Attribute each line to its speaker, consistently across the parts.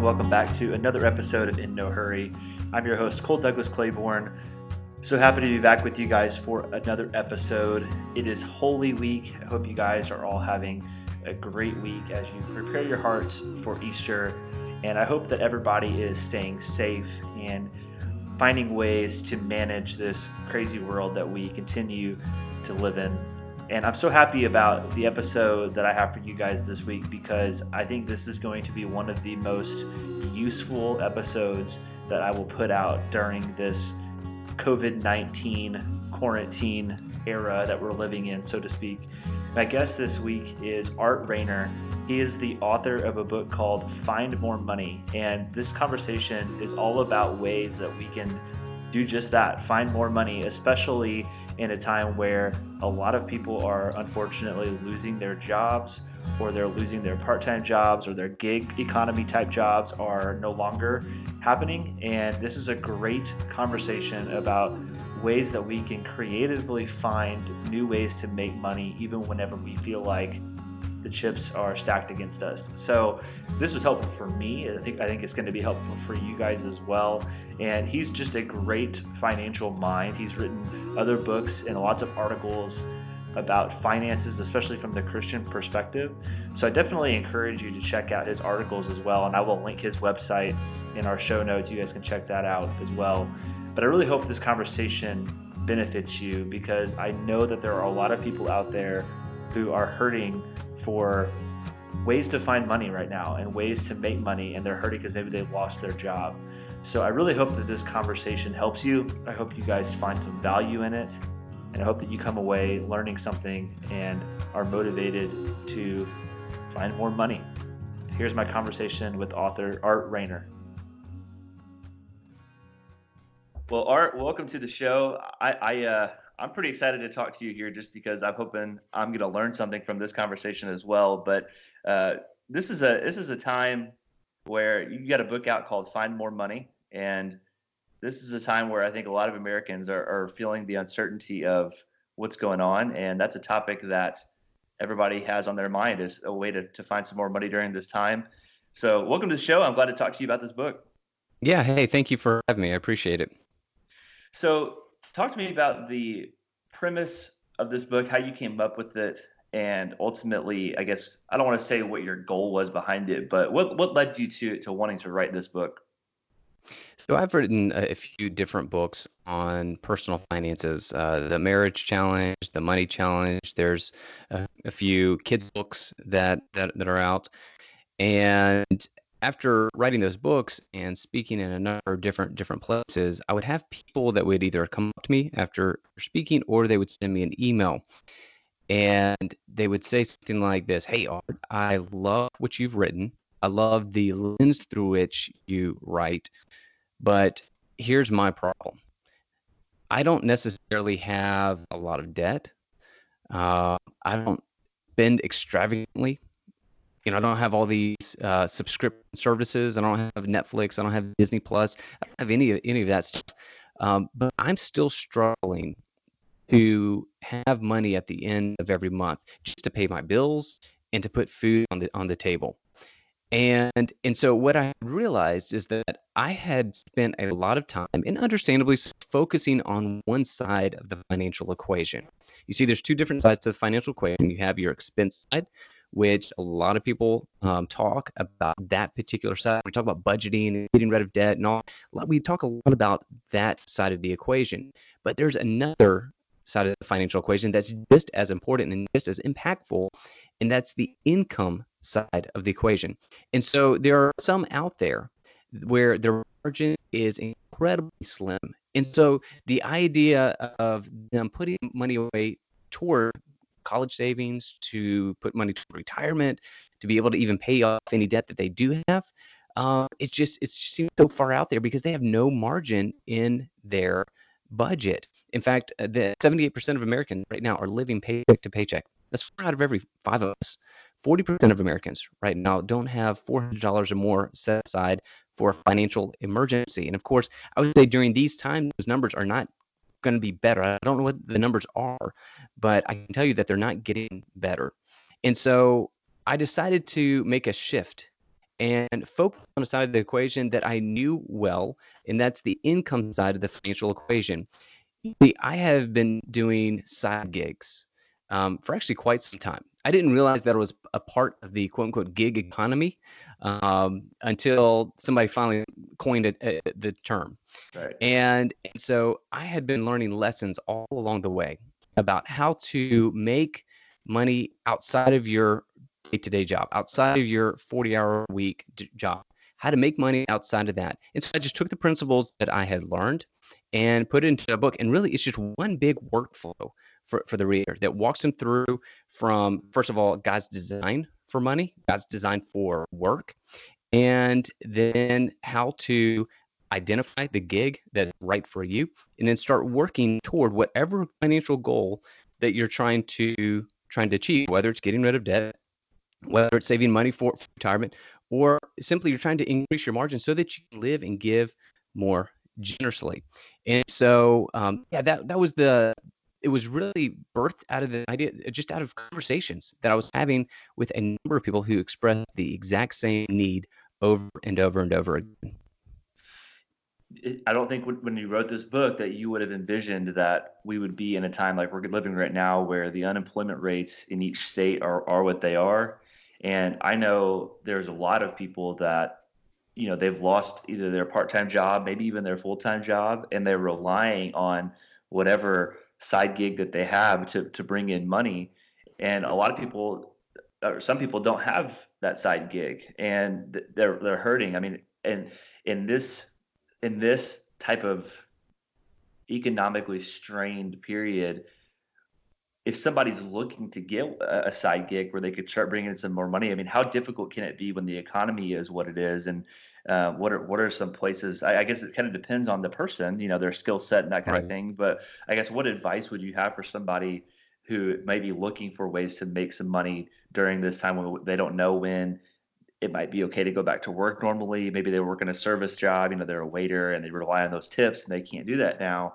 Speaker 1: everyone. Welcome back to another episode of In No Hurry. I'm your host, Cole Douglas Claiborne. So happy to be back with you guys for another episode. It is Holy Week. I hope you guys are all having a great week as you prepare your hearts for Easter. And I hope that everybody is staying safe and finding ways to manage this crazy world that we continue to live in. And I'm so happy about the episode that I have for you guys this week because I think this is going to be one of the most useful episodes that I will put out during this COVID 19 quarantine era that we're living in, so to speak. My guest this week is Art Rainer. He is the author of a book called Find More Money. And this conversation is all about ways that we can do just that find more money, especially in a time where a lot of people are unfortunately losing their jobs or they're losing their part time jobs or their gig economy type jobs are no longer happening. And this is a great conversation about ways that we can creatively find new ways to make money even whenever we feel like the chips are stacked against us. So this was helpful for me. I think I think it's going to be helpful for you guys as well. And he's just a great financial mind. He's written other books and lots of articles about finances, especially from the Christian perspective. So I definitely encourage you to check out his articles as well. And I will link his website in our show notes. You guys can check that out as well. But I really hope this conversation benefits you because I know that there are a lot of people out there who are hurting for ways to find money right now and ways to make money and they're hurting because maybe they've lost their job. So I really hope that this conversation helps you. I hope you guys find some value in it. And I hope that you come away learning something and are motivated to find more money. Here's my conversation with author Art Rainer. Well, Art, welcome to the show. I, I uh, I'm pretty excited to talk to you here just because I'm hoping I'm going to learn something from this conversation as well. But uh, this is a this is a time where you got a book out called Find More Money, and this is a time where I think a lot of Americans are, are feeling the uncertainty of what's going on, and that's a topic that everybody has on their mind is a way to, to find some more money during this time. So, welcome to the show. I'm glad to talk to you about this book.
Speaker 2: Yeah. Hey, thank you for having me. I appreciate it.
Speaker 1: So, talk to me about the premise of this book, how you came up with it, and ultimately, I guess I don't want to say what your goal was behind it, but what what led you to to wanting to write this book?
Speaker 2: So I've written a few different books on personal finances, uh, the marriage challenge, the money challenge. There's a, a few kids books that, that that are out, and after writing those books and speaking in a number of different different places, I would have people that would either come up to me after speaking or they would send me an email. And they would say something like this Hey, Art, I love what you've written. I love the lens through which you write. But here's my problem I don't necessarily have a lot of debt. Uh, I don't spend extravagantly you know, I don't have all these uh, subscription services. I don't have Netflix. I don't have Disney Plus. I don't have any of any of that stuff. Um, but I'm still struggling to have money at the end of every month just to pay my bills and to put food on the on the table. And and so what I realized is that I had spent a lot of time and understandably focusing on one side of the financial equation. You see, there's two different sides to the financial equation. You have your expense side, which a lot of people um, talk about that particular side. We talk about budgeting and getting rid of debt and all. We talk a lot about that side of the equation. But there's another side of the financial equation that's just as important and just as impactful, and that's the income side of the equation. And so there are some out there where their margin is incredibly slim. And so the idea of them putting money away toward college savings, to put money to retirement, to be able to even pay off any debt that they do have. Uh, it's just it seems so far out there because they have no margin in their budget. In fact, uh, the 78% of Americans right now are living paycheck to paycheck. That's four out of every five of us. 40% of Americans right now don't have $400 or more set aside for a financial emergency. And of course, I would say during these times, those numbers are not going to be better. I don't know what the numbers are, but I can tell you that they're not getting better. And so I decided to make a shift and focus on a side of the equation that I knew well, and that's the income side of the financial equation. I have been doing side gigs um, for actually quite some time. I didn't realize that it was a part of the quote unquote gig economy um, until somebody finally coined it, uh, the term. Right. And, and so I had been learning lessons all along the way about how to make money outside of your day to day job, outside of your 40 hour a week job, how to make money outside of that. And so I just took the principles that I had learned and put it into a book. And really, it's just one big workflow for, for the reader that walks them through from, first of all, God's design for money, God's design for work, and then how to identify the gig that's right for you, and then start working toward whatever financial goal that you're trying to trying to achieve, whether it's getting rid of debt, whether it's saving money for retirement, or simply you're trying to increase your margin so that you can live and give more generously. And so, um, yeah, that that was the it was really birthed out of the idea, uh, just out of conversations that I was having with a number of people who expressed the exact same need over and over and over again.
Speaker 1: I don't think when you wrote this book that you would have envisioned that we would be in a time like we're living right now where the unemployment rates in each state are, are what they are. And I know there's a lot of people that, you know, they've lost either their part time job, maybe even their full time job, and they're relying on whatever side gig that they have to, to bring in money. And a lot of people, or some people don't have that side gig and they're, they're hurting. I mean, and in this, in this type of economically strained period, if somebody's looking to get a side gig where they could start bringing in some more money, I mean, how difficult can it be when the economy is what it is, and uh, what are what are some places? I, I, guess it kind of depends on the person, you know, their skill set and that kind right. of thing. But I guess what advice would you have for somebody who may be looking for ways to make some money during this time when they don't know when it might be okay to go back to work normally? Maybe they work in a service job, you know, they're a waiter and they rely on those tips, and they can't do that now.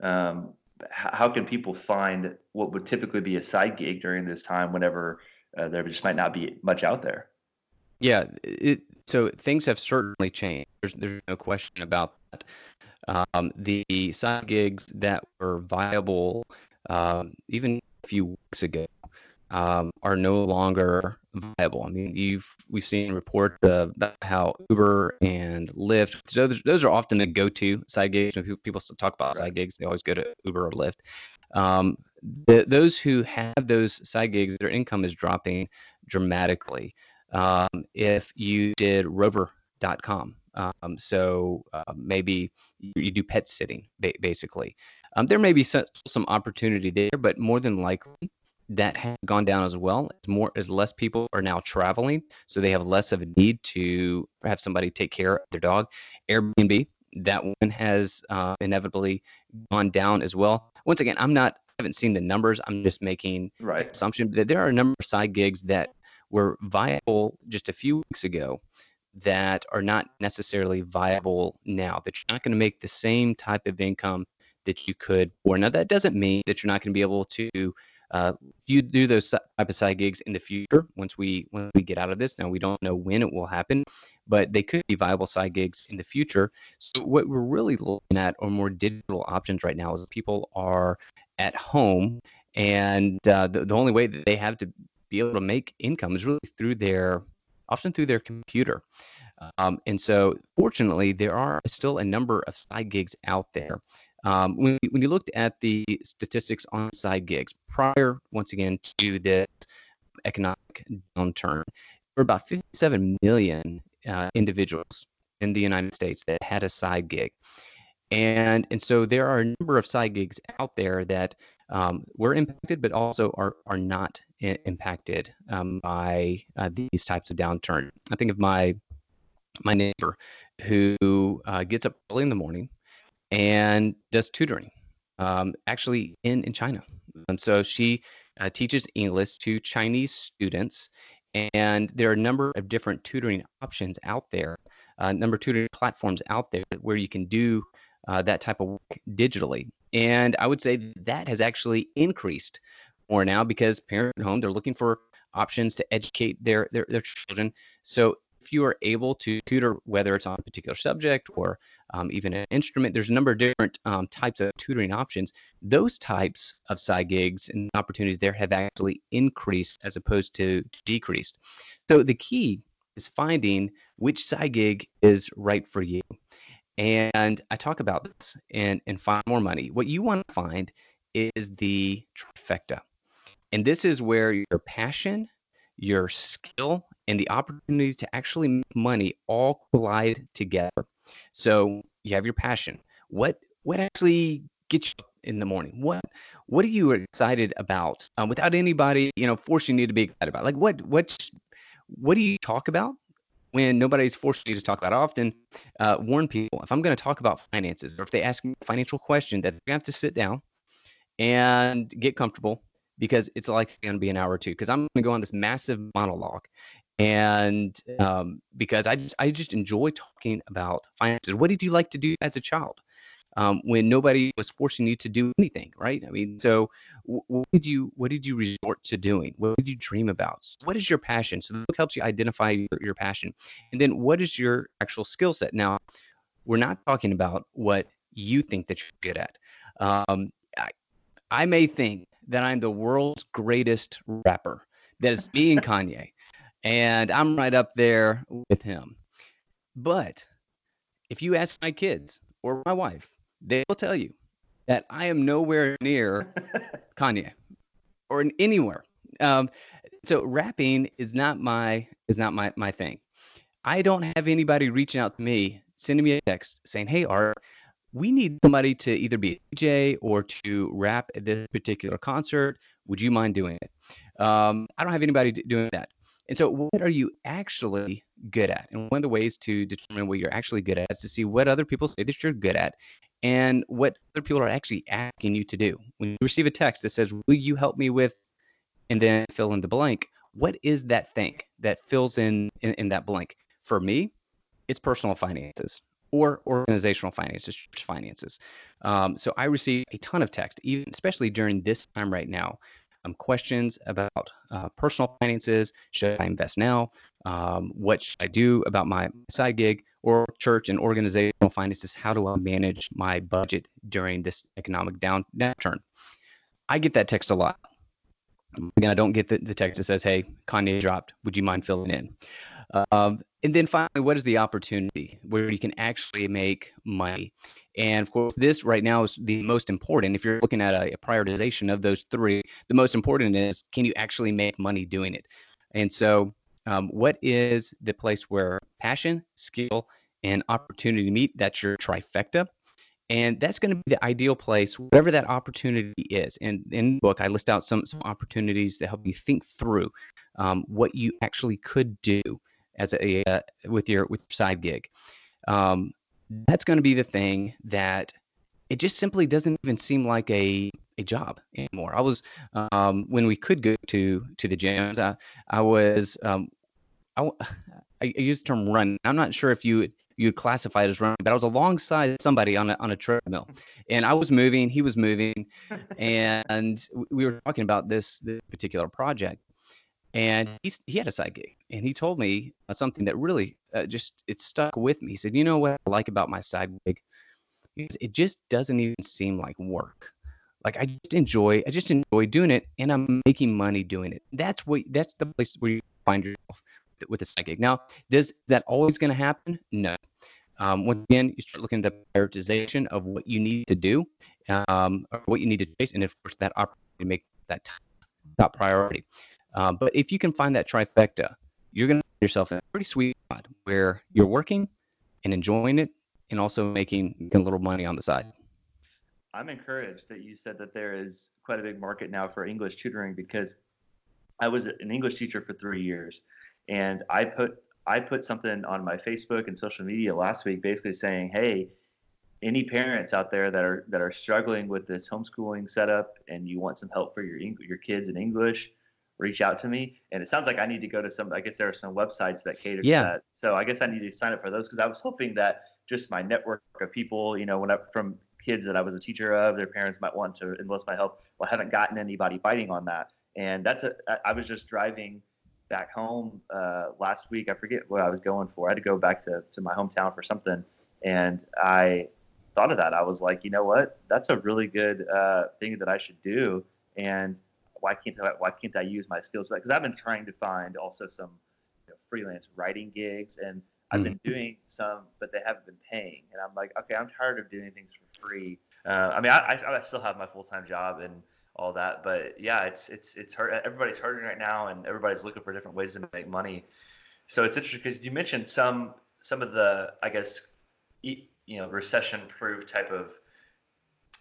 Speaker 1: Um, how can people find what would typically be a side gig during this time whenever uh, there just might not be much out there?
Speaker 2: Yeah, it, so things have certainly changed. There's, there's no question about that. Um, the side gigs that were viable um, even a few weeks ago um, are no longer viable. I mean, you've we've seen reports about how Uber and Lyft those, those are often the go-to side gigs. When people talk about side gigs, they always go to Uber or Lyft. Um, the, those who have those side gigs, their income is dropping dramatically. Um, if you did Rover.com, um, so uh, maybe you, do pet sitting, basically. Um, there may be some, some opportunity there, but more than likely, that has gone down as well. As more as less people are now traveling so they have less of a need to have somebody take care of their dog. Airbnb that one has uh, inevitably gone down as well. Once again i'm not I haven't seen the numbers. I'm just making right. assumption that there are a number of side gigs that were viable just a few weeks ago that are not necessarily viable now that you're not going to make the same type of income that you could or now that doesn't mean that you're not going to be able to uh, you do those type of side gigs in the future once we when we get out of this. Now we don't know when it will happen, but they could be viable side gigs in the future. So what we're really looking at are more digital options right now. Is people are at home, and uh, the the only way that they have to be able to make income is really through their often through their computer. Um, and so, fortunately, there are still a number of side gigs out there. Um, when, when you looked at the statistics on side gigs prior, once again, to the economic downturn, there were about 57 million uh, individuals in the United States that had a side gig. And, and so there are a number of side gigs out there that um, were impacted, but also are, are not I- impacted um, by uh, these types of downturn. I think of my my neighbor who uh, gets up early in the morning and does tutoring, um, actually in, in China. And so she uh, teaches English to Chinese students, and there are a number of different tutoring options out there, uh, number tutoring platforms out there where you can do uh, that type of work digitally. And I would say that has actually increased more now because parents at home they're looking for options to educate their their, their children. So if you are able to tutor, whether it's on a particular subject or um, even an instrument, there's a number of different um, types of tutoring options. Those types of side gigs and opportunities there have actually increased as opposed to decreased. So the key is finding which side gig is right for you. And I talk about this and, and find more money. What you want to find is the trifecta. And this is where your passion, your skill, and the opportunity to actually make money all collide together. So you have your passion. What what actually gets you in the morning? What what are you excited about um, without anybody you know forcing you to be excited about? Like what what what do you talk about when nobody's forcing you to talk about? I often uh, warn people if I'm going to talk about finances or if they ask me a financial question that they have to sit down and get comfortable because it's like going to be an hour or two because I'm going to go on this massive monologue and um, because I just I just enjoy talking about finances. What did you like to do as a child? Um, when nobody was forcing you to do anything, right? I mean, so what did you what did you resort to doing? What did you dream about? What is your passion? So the book helps you identify your, your passion, and then what is your actual skill set? Now, we're not talking about what you think that you're good at. Um, I, I may think that I'm the world's greatest rapper. That is me and Kanye. And I'm right up there with him. But if you ask my kids or my wife, they will tell you that I am nowhere near Kanye or anywhere. Um, so rapping is not my is not my my thing. I don't have anybody reaching out to me, sending me a text saying, "Hey, Art, we need somebody to either be a DJ or to rap at this particular concert. Would you mind doing it? Um, I don't have anybody doing that. And so, what are you actually good at? And one of the ways to determine what you're actually good at is to see what other people say that you're good at and what other people are actually asking you to do. When you receive a text that says, Will you help me with, and then fill in the blank, what is that thing that fills in, in, in that blank? For me, it's personal finances or organizational finances, church finances. Um, so I receive a ton of text, even especially during this time right now. Um, questions about uh, personal finances. Should I invest now? Um, what should I do about my side gig or church and organizational finances? How do I manage my budget during this economic down downturn? I get that text a lot. Again, I don't get the, the text that says, "Hey, Kanye dropped. Would you mind filling in?" Um, and then finally, what is the opportunity where you can actually make money? And of course, this right now is the most important. If you're looking at a, a prioritization of those three, the most important is can you actually make money doing it? And so, um, what is the place where passion, skill, and opportunity meet? That's your trifecta. And that's going to be the ideal place, whatever that opportunity is. And in the book, I list out some, some opportunities that help you think through um, what you actually could do as a uh, with your with your side gig. Um, that's going to be the thing that it just simply doesn't even seem like a a job anymore. I was um, when we could go to to the gyms. I I was um, I, I use the term run. I'm not sure if you you classify it as running, but I was alongside somebody on a on a treadmill, and I was moving, he was moving, and we were talking about this this particular project, and he he had a side gig, and he told me uh, something that really uh, just it stuck with me. He said, "You know what I like about my side gig? It just doesn't even seem like work. Like I just enjoy, I just enjoy doing it, and I'm making money doing it. That's what that's the place where you find yourself with a side gig. Now, does that always going to happen? No. Um, once again, you start looking at the prioritization of what you need to do, um, or what you need to chase, and of course, that opportunity to make that top priority. Um, but if you can find that trifecta, you're going to find yourself in a pretty sweet spot where you're working and enjoying it and also making a little money on the side.
Speaker 1: I'm encouraged that you said that there is quite a big market now for English tutoring because I was an English teacher for three years, and I put I put something on my Facebook and social media last week, basically saying, "Hey, any parents out there that are that are struggling with this homeschooling setup and you want some help for your your kids in English, reach out to me. And it sounds like I need to go to some, I guess there are some websites that cater yeah. to that. So I guess I need to sign up for those because I was hoping that just my network of people, you know, when I, from kids that I was a teacher of, their parents might want to enlist my help. Well, I haven't gotten anybody biting on that. And that's a, I was just driving back home uh, last week. I forget what I was going for. I had to go back to, to my hometown for something, and I thought of that. I was like, you know what? That's a really good uh, thing that I should do, and why can't I, why can't I use my skills? Because I've been trying to find also some you know, freelance writing gigs, and I've been doing some, but they haven't been paying, and I'm like, okay, I'm tired of doing things for free. Uh, I mean, I, I, I still have my full time job and all that, but yeah, it's it's it's hurt. Everybody's hurting right now, and everybody's looking for different ways to make money. So it's interesting because you mentioned some some of the I guess you know recession proof type of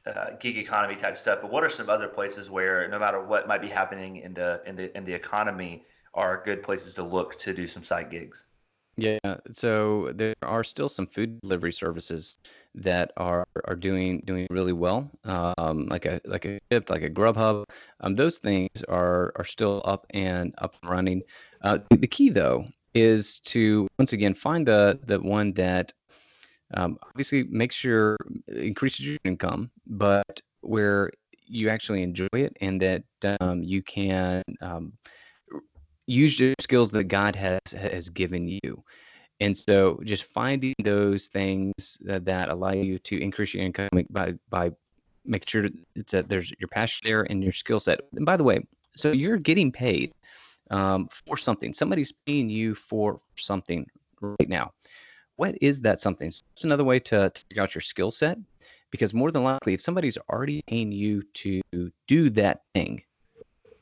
Speaker 1: uh, gig economy type stuff. But what are some other places where no matter what might be happening in the in the in the economy are good places to look to do some side gigs?
Speaker 2: Yeah, so there are still some food delivery services that are are doing doing really well, um, like a like a like a Grubhub. Um, those things are are still up and up and running. Uh, the key though is to once again find the the one that um, obviously makes your increases your income, but where you actually enjoy it and that um, you can um, use your skills that God has has given you. And so, just finding those things that, that allow you to increase your income by by making sure that there's your passion there and your skill set. And by the way, so you're getting paid um, for something. Somebody's paying you for something right now. What is that something? So that's another way to, to figure out your skill set. Because more than likely, if somebody's already paying you to do that thing,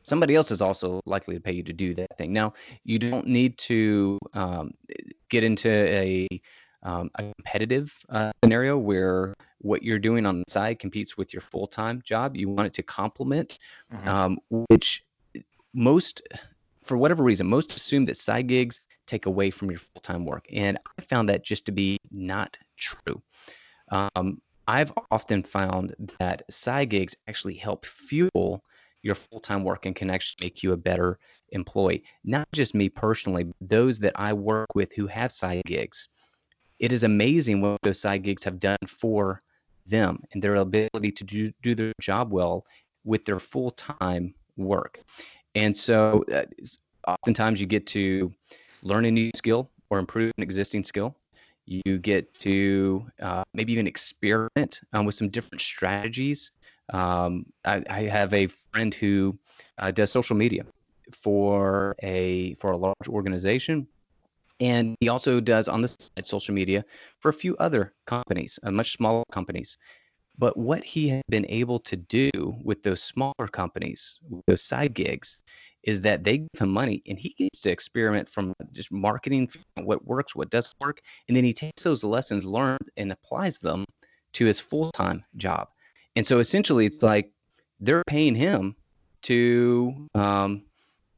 Speaker 2: somebody else is also likely to pay you to do that thing. Now, you don't need to um, get into a, um, a competitive uh, scenario where what you're doing on the side competes with your full time job. You want it to complement, mm-hmm. um, which most, for whatever reason, most assume that side gigs take away from your full time work. And I found that just to be not true. Um, I've often found that side gigs actually help fuel your full-time work and can actually make you a better employee. Not just me personally, those that I work with who have side gigs. It is amazing what those side gigs have done for them and their ability to do, do their job well with their full-time work. And so uh, oftentimes you get to learn a new skill or improve an existing skill. You get to uh, maybe even experiment um, with some different strategies um, I, I, have a friend who uh, does social media for a for a large organization, and he also does on the side social media for a few other companies, uh, much smaller companies. But what he has been able to do with those smaller companies, those side gigs, is that they give him money and he gets to experiment from just marketing what works, what doesn't work, and then he takes those lessons learned and applies them to his full time job. And so essentially, it's like they're paying him to um,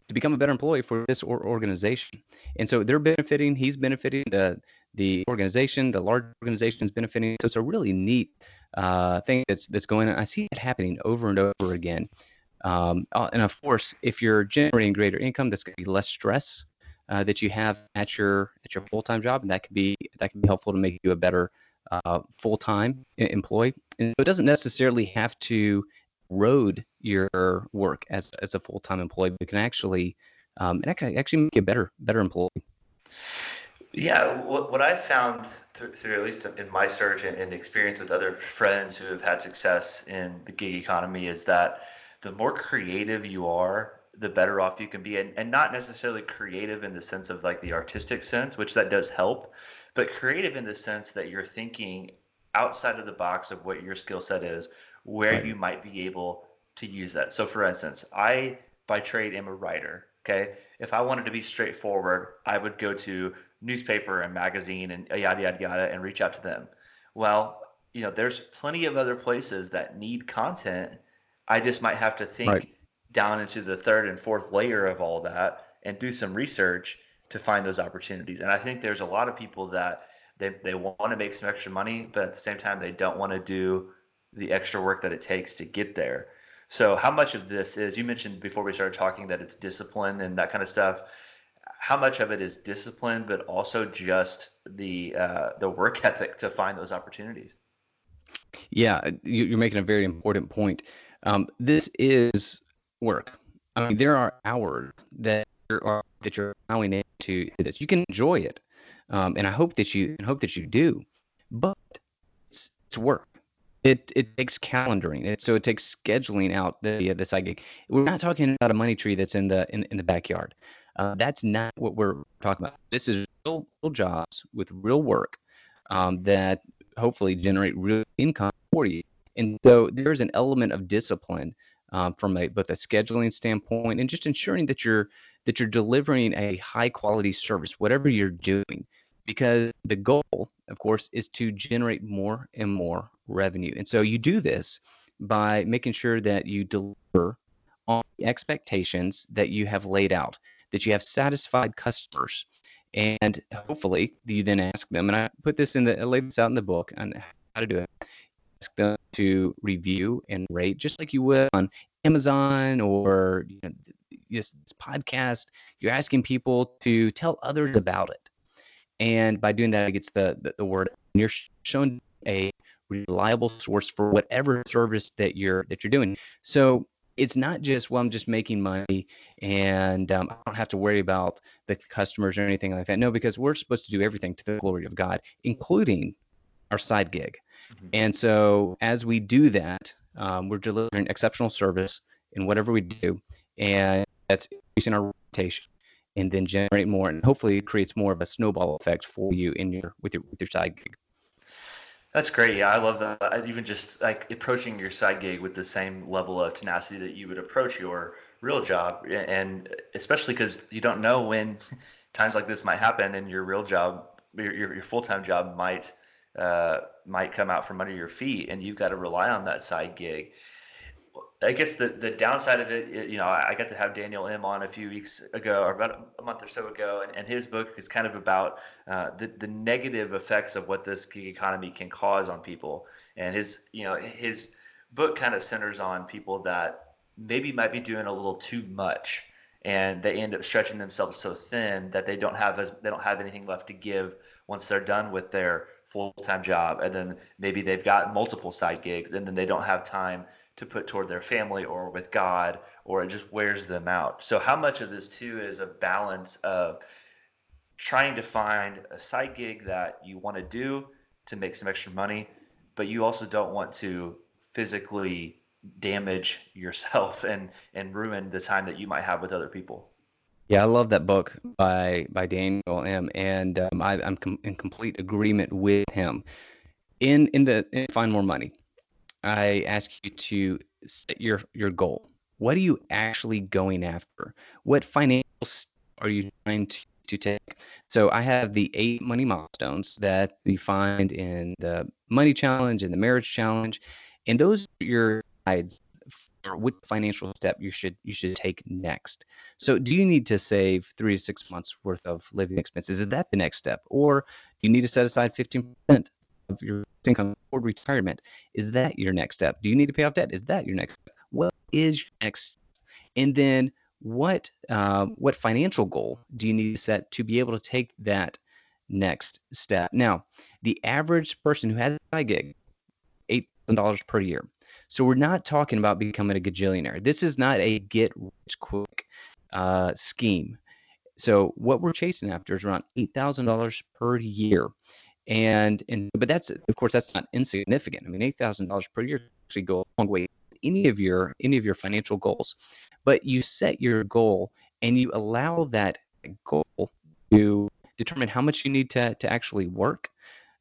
Speaker 2: to become a better employee for this or organization. And so they're benefiting. He's benefiting. The the organization, the large organization is benefiting. So it's a really neat uh, thing that's that's going on. I see it happening over and over again. Um, uh, and of course, if you're generating greater income, that's going to be less stress uh, that you have at your at your full time job, and that could be that can be helpful to make you a better uh, full time employee. And it doesn't necessarily have to road your work as, as a full time employee, but can actually um, it can actually make you a better better employee.
Speaker 1: Yeah, what, what I've found through, through, at least in my search and, and, experience with other friends who have had success in the gig economy is that the more creative you are, the better off you can be. And, and not necessarily creative in the sense of like the artistic sense, which that does help, but creative in the sense that you're thinking outside of the box of what your skill set is, where right. you might be able to use that. So, for instance, I by trade am a writer. Okay, if I wanted to be straightforward, I would go to newspaper and magazine and uh, yada yada yada and reach out to them. Well, you know, there's plenty of other places that need content. I just might have to think right. down into the third and fourth layer of all that and do some research to find those opportunities. And I think there's a lot of people that they, they want to make some extra money, but at the same time, they don't want to do the extra work that it takes to get there. So, how much of this is, you mentioned before we started talking that it's discipline and that kind of stuff. How much of it is discipline, but also just the uh, the work ethic to find those opportunities?
Speaker 2: Yeah, you're making a very important point. Um, this is work. I mean, there are hours that you're that you're allowing it to this. You can enjoy it, um, and I hope that you and hope that you do. But it's it's work. It it takes calendaring. It, so it takes scheduling out the the side gig. We're not talking about a money tree that's in the in, in the backyard. Uh, that's not what we're talking about. This is real, real jobs with real work um, that hopefully generate real income for you. And so there's an element of discipline um, from a both a scheduling standpoint and just ensuring that you're that you're delivering a high quality service, whatever you're doing, because the goal, of course, is to generate more and more revenue. And so you do this by making sure that you deliver on the expectations that you have laid out, that you have satisfied customers. And hopefully you then ask them, and I put this in the I laid this out in the book on how to do it. Ask them to review and rate just like you would on Amazon or you know, this podcast. You're asking people to tell others about it. And by doing that, it gets the, the, the word. And you're shown a reliable source for whatever service that you're that you're doing. So it's not just well, I'm just making money and um, I don't have to worry about the customers or anything like that. No, because we're supposed to do everything to the glory of God, including our side gig. Mm-hmm. And so as we do that, um, we're delivering exceptional service in whatever we do, and that's increasing our rotation and then generate more, and hopefully it creates more of a snowball effect for you in your with your with your side gig.
Speaker 1: That's great. Yeah, I love that. Even just like approaching your side gig with the same level of tenacity that you would approach your real job, and especially because you don't know when times like this might happen, and your real job, your your, your full time job might uh, might come out from under your feet, and you've got to rely on that side gig. I guess the, the downside of it, you know, I got to have Daniel Im on a few weeks ago, or about a month or so ago, and, and his book is kind of about uh, the the negative effects of what this gig economy can cause on people. And his, you know, his book kind of centers on people that maybe might be doing a little too much, and they end up stretching themselves so thin that they don't have as they don't have anything left to give once they're done with their full time job, and then maybe they've got multiple side gigs, and then they don't have time to put toward their family or with God, or it just wears them out. So, how much of this too is a balance of trying to find a side gig that you want to do to make some extra money, but you also don't want to physically damage yourself and and ruin the time that you might have with other people.
Speaker 2: Yeah, I love that book by by Daniel Im. And um, I, am com- in complete agreement with him. In in the in Find More Money, I ask you to set your your goal. What are you actually going after? What financial are you trying to, to take? So I have the eight money milestones that you find in the money challenge and the marriage challenge, and those are your guides for which financial step you should you should take next. So do you need to save three to six months worth of living expenses? Is that the next step, or do you need to set aside 15% of your income for retirement. Is that your next step? Do you need to pay off debt? Is that your next step? What is your next? And then what uh, what financial goal do you need to set to be able to take that next step? Now, the average person who has a gig, eight thousand dollars per year. So we're not talking about becoming a gajillionaire. This is not a get rich quick uh, scheme. So what we're chasing after is around eight thousand dollars per year and and but that's of course that's not insignificant. I mean, eight thousand dollars per year actually go a long way. Any of your any of your financial goals, but you set your goal and you allow that goal to determine how much you need to to actually work.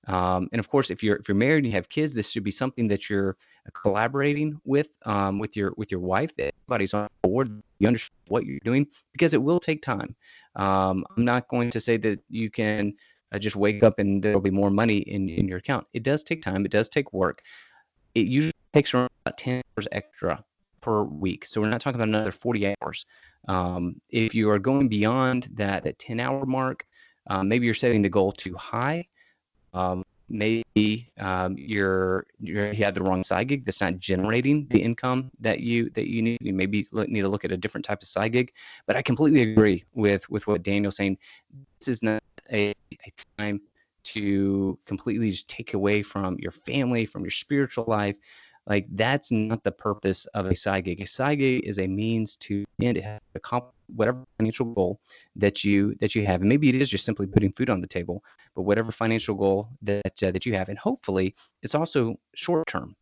Speaker 2: Um, and of course, if you're if you're married and you have kids, this should be something that you're collaborating with um, with your with your wife. That everybody's on board. You understand what you're doing because it will take time. Um, I'm not going to say that you can uh, just wake up and there'll be more money in, in your account. It does take time. It does take work. It usually takes around 10 hours extra per week. So we're not talking about another 40 hours. Um, if you are going beyond that, that 10 hour mark, um, maybe you're setting the goal too high. Um, maybe um, you're, you're you had the wrong side gig that's not generating the income that you that you need. You maybe need to look at a different type of side gig. But I completely agree with with what Daniel's saying. This is not a, a time to completely just take away from your family, from your spiritual life. Like that's not the purpose of a side gig. A side gig is a means to end accomplish whatever financial goal that you that you have, and maybe it is just simply putting food on the table, but whatever financial goal that uh, that you have, and hopefully it's also short term.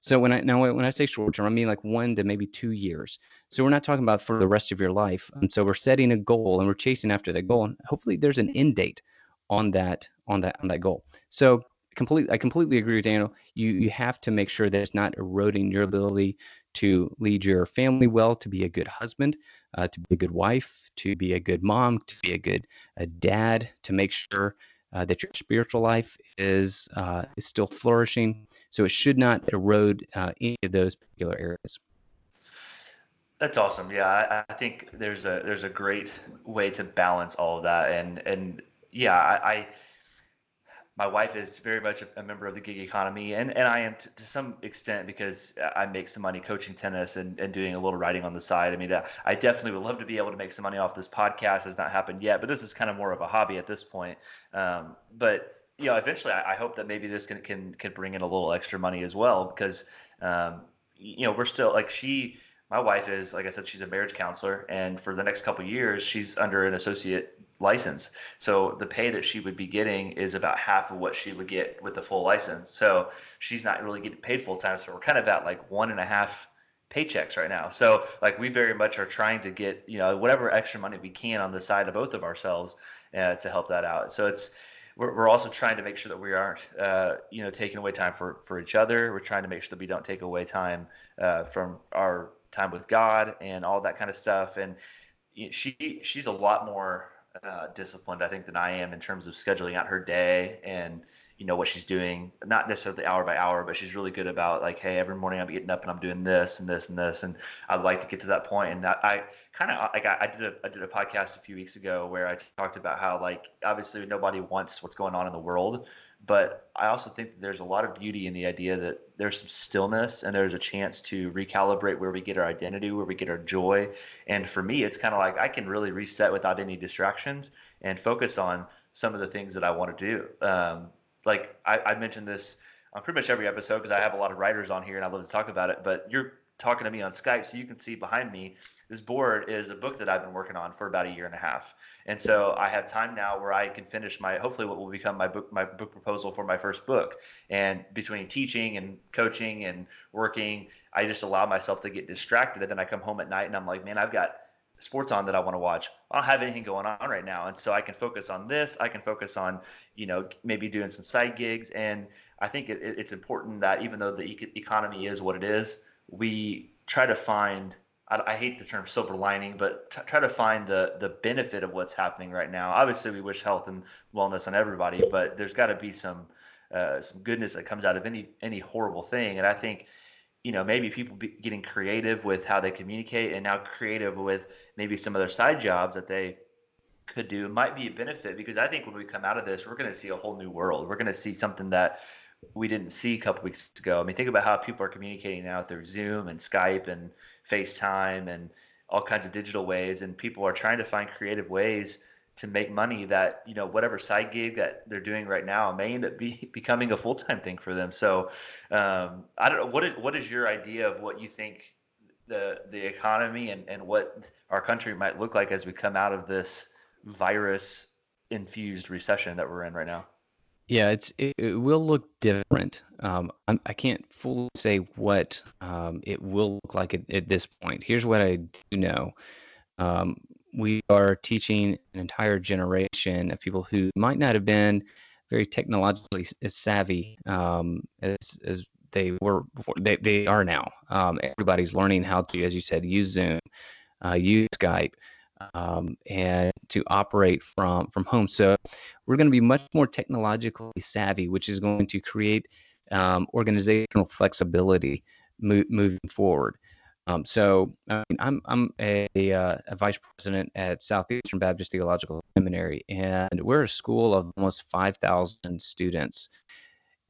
Speaker 2: So when I now when I say short term, I mean like one to maybe two years. So we're not talking about for the rest of your life. And so we're setting a goal and we're chasing after that goal, and hopefully there's an end date on that on that on that goal. So completely I completely agree with Daniel. You you have to make sure that it's not eroding your ability to lead your family well, to be a good husband, uh, to be a good wife, to be a good mom, to be a good a dad, to make sure uh, that your spiritual life is uh, is still flourishing. So it should not erode uh, any of those particular areas.
Speaker 1: That's awesome. Yeah, I, I, think there's a there's a great way to balance all of that, and and yeah, I, I my wife is very much a, member of the gig economy, and, and I am t- to some extent because I make some money coaching tennis and, and doing a little writing on the side. I mean, uh, I definitely would love to be able to make some money off this podcast. Has not happened yet, but this is kind of more of a hobby at this point. Um, but you know, eventually, I, I, hope that maybe this can, can can bring in a little extra money as well because um, you know we're still like she my wife is like i said she's a marriage counselor and for the next couple years she's under an associate license. So the pay that she would be getting is about half of what she would get with the full license. So she's not really getting paid full time so we're kind of at like one and a half paychecks right now. So like we very much are trying to get you know whatever extra money we can on the side of both of ourselves uh, to help that out. So it's we're, we're also trying to make sure that we aren't, uh, you know, taking away time for, for each other. We're trying to make sure that we don't take away time uh, from our time with God and all that kind of stuff. And she she's a lot more uh, disciplined, I think, than I am in terms of scheduling out her day and you know what she's doing. Not necessarily hour by hour, but she's really good about like, hey, every morning I'm getting up and I'm doing this and this and this, and I'd like to get to that point. And I, I kind of like I, I did a I did a podcast a few weeks ago where I talked about how like obviously nobody wants what's going on in the world, but I also think that there's a lot of beauty in the idea that there's some stillness and there's a chance to recalibrate where we get our identity, where we get our joy. And for me, it's kind of like I can really reset without any distractions and focus on some of the things that I want to do. Um, like I, I mentioned this on pretty much every episode because I have a lot of writers on here and I love to talk about it. But you're talking to me on Skype, so you can see behind me this board is a book that I've been working on for about a year and a half. And so I have time now where I can finish my hopefully what will become my book my book proposal for my first book. And between teaching and coaching and working, I just allow myself to get distracted and then I come home at night and I'm like, man, I've got sports on that I want to watch. I don't have anything going on right now. And so I can focus on this. I can focus on, you know, maybe doing some side gigs. And I think it, it's important that even though the economy is what it is, we try to find I, I hate the term silver lining, but t- try to find the the benefit of what's happening right now. Obviously, we wish health and wellness on everybody, but there's got to be some uh, some goodness that comes out of any any horrible thing. And I think you know maybe people getting creative with how they communicate, and now creative with maybe some other side jobs that they could do might be a benefit because I think when we come out of this, we're going to see a whole new world. We're going to see something that we didn't see a couple weeks ago. I mean, think about how people are communicating now through Zoom and Skype and FaceTime and all kinds of digital ways, and people are trying to find creative ways to make money that you know whatever side gig that they're doing right now may end up be, becoming a full time thing for them. So um, I don't know what is, what is your idea of what you think the the economy and, and what our country might look like as we come out of this virus infused recession that we're in right now.
Speaker 2: Yeah, it's it, it will look different. Um, I'm, I can't fully say what um, it will look like at, at this point. Here's what I do know. Um, we are teaching an entire generation of people who might not have been very technologically savvy um, as, as they were before. They, they are now. Um, everybody's learning how to, as you said, use Zoom, uh, use Skype um, and to operate from from home. So we're going to be much more technologically savvy, which is going to create um, organizational flexibility mo- moving forward. Um, so I mean, I'm I'm a, uh, a, vice president at Southeastern Baptist Theological Seminary, and we're a school of almost 5,000 students,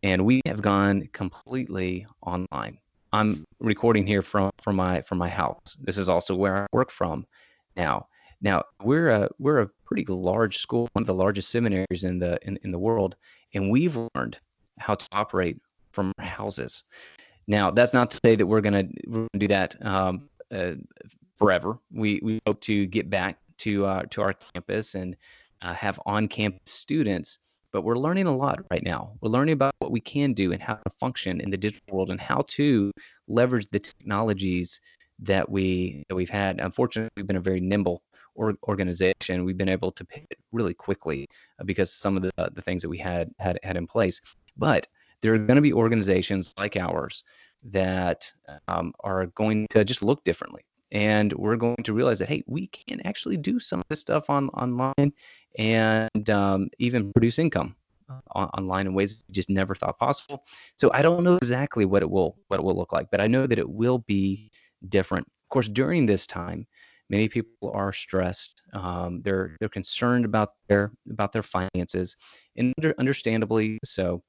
Speaker 2: and we have gone completely online. I'm recording here from from my from my house. This is also where I work from now. Now we're a we're a pretty large school, one of the largest seminaries in the in, in the world, and we've learned how to operate from our houses. Now, that's not to say that we're to we're gonna do that um, uh, forever. We we hope to get back to uh, to our campus and uh, have on-campus students. But we're learning a lot right now. We're learning about what we can do and how to function in the digital world and how to leverage the technologies that we that we've had. Unfortunately, we've been a very nimble or, organization. We've been able to pivot really quickly uh, because some of the uh, the things that we had had had in place. But there are going to be organizations like ours that um, are going to just look differently and we're going to realize that hey we can actually do some of this stuff on online and um, even produce income uh, on, online in ways we just never thought possible so i don't know exactly what it will what it will look like but i know that it will be different of course during this time many people are stressed um, they're they're concerned about their about their finances and under, understandably so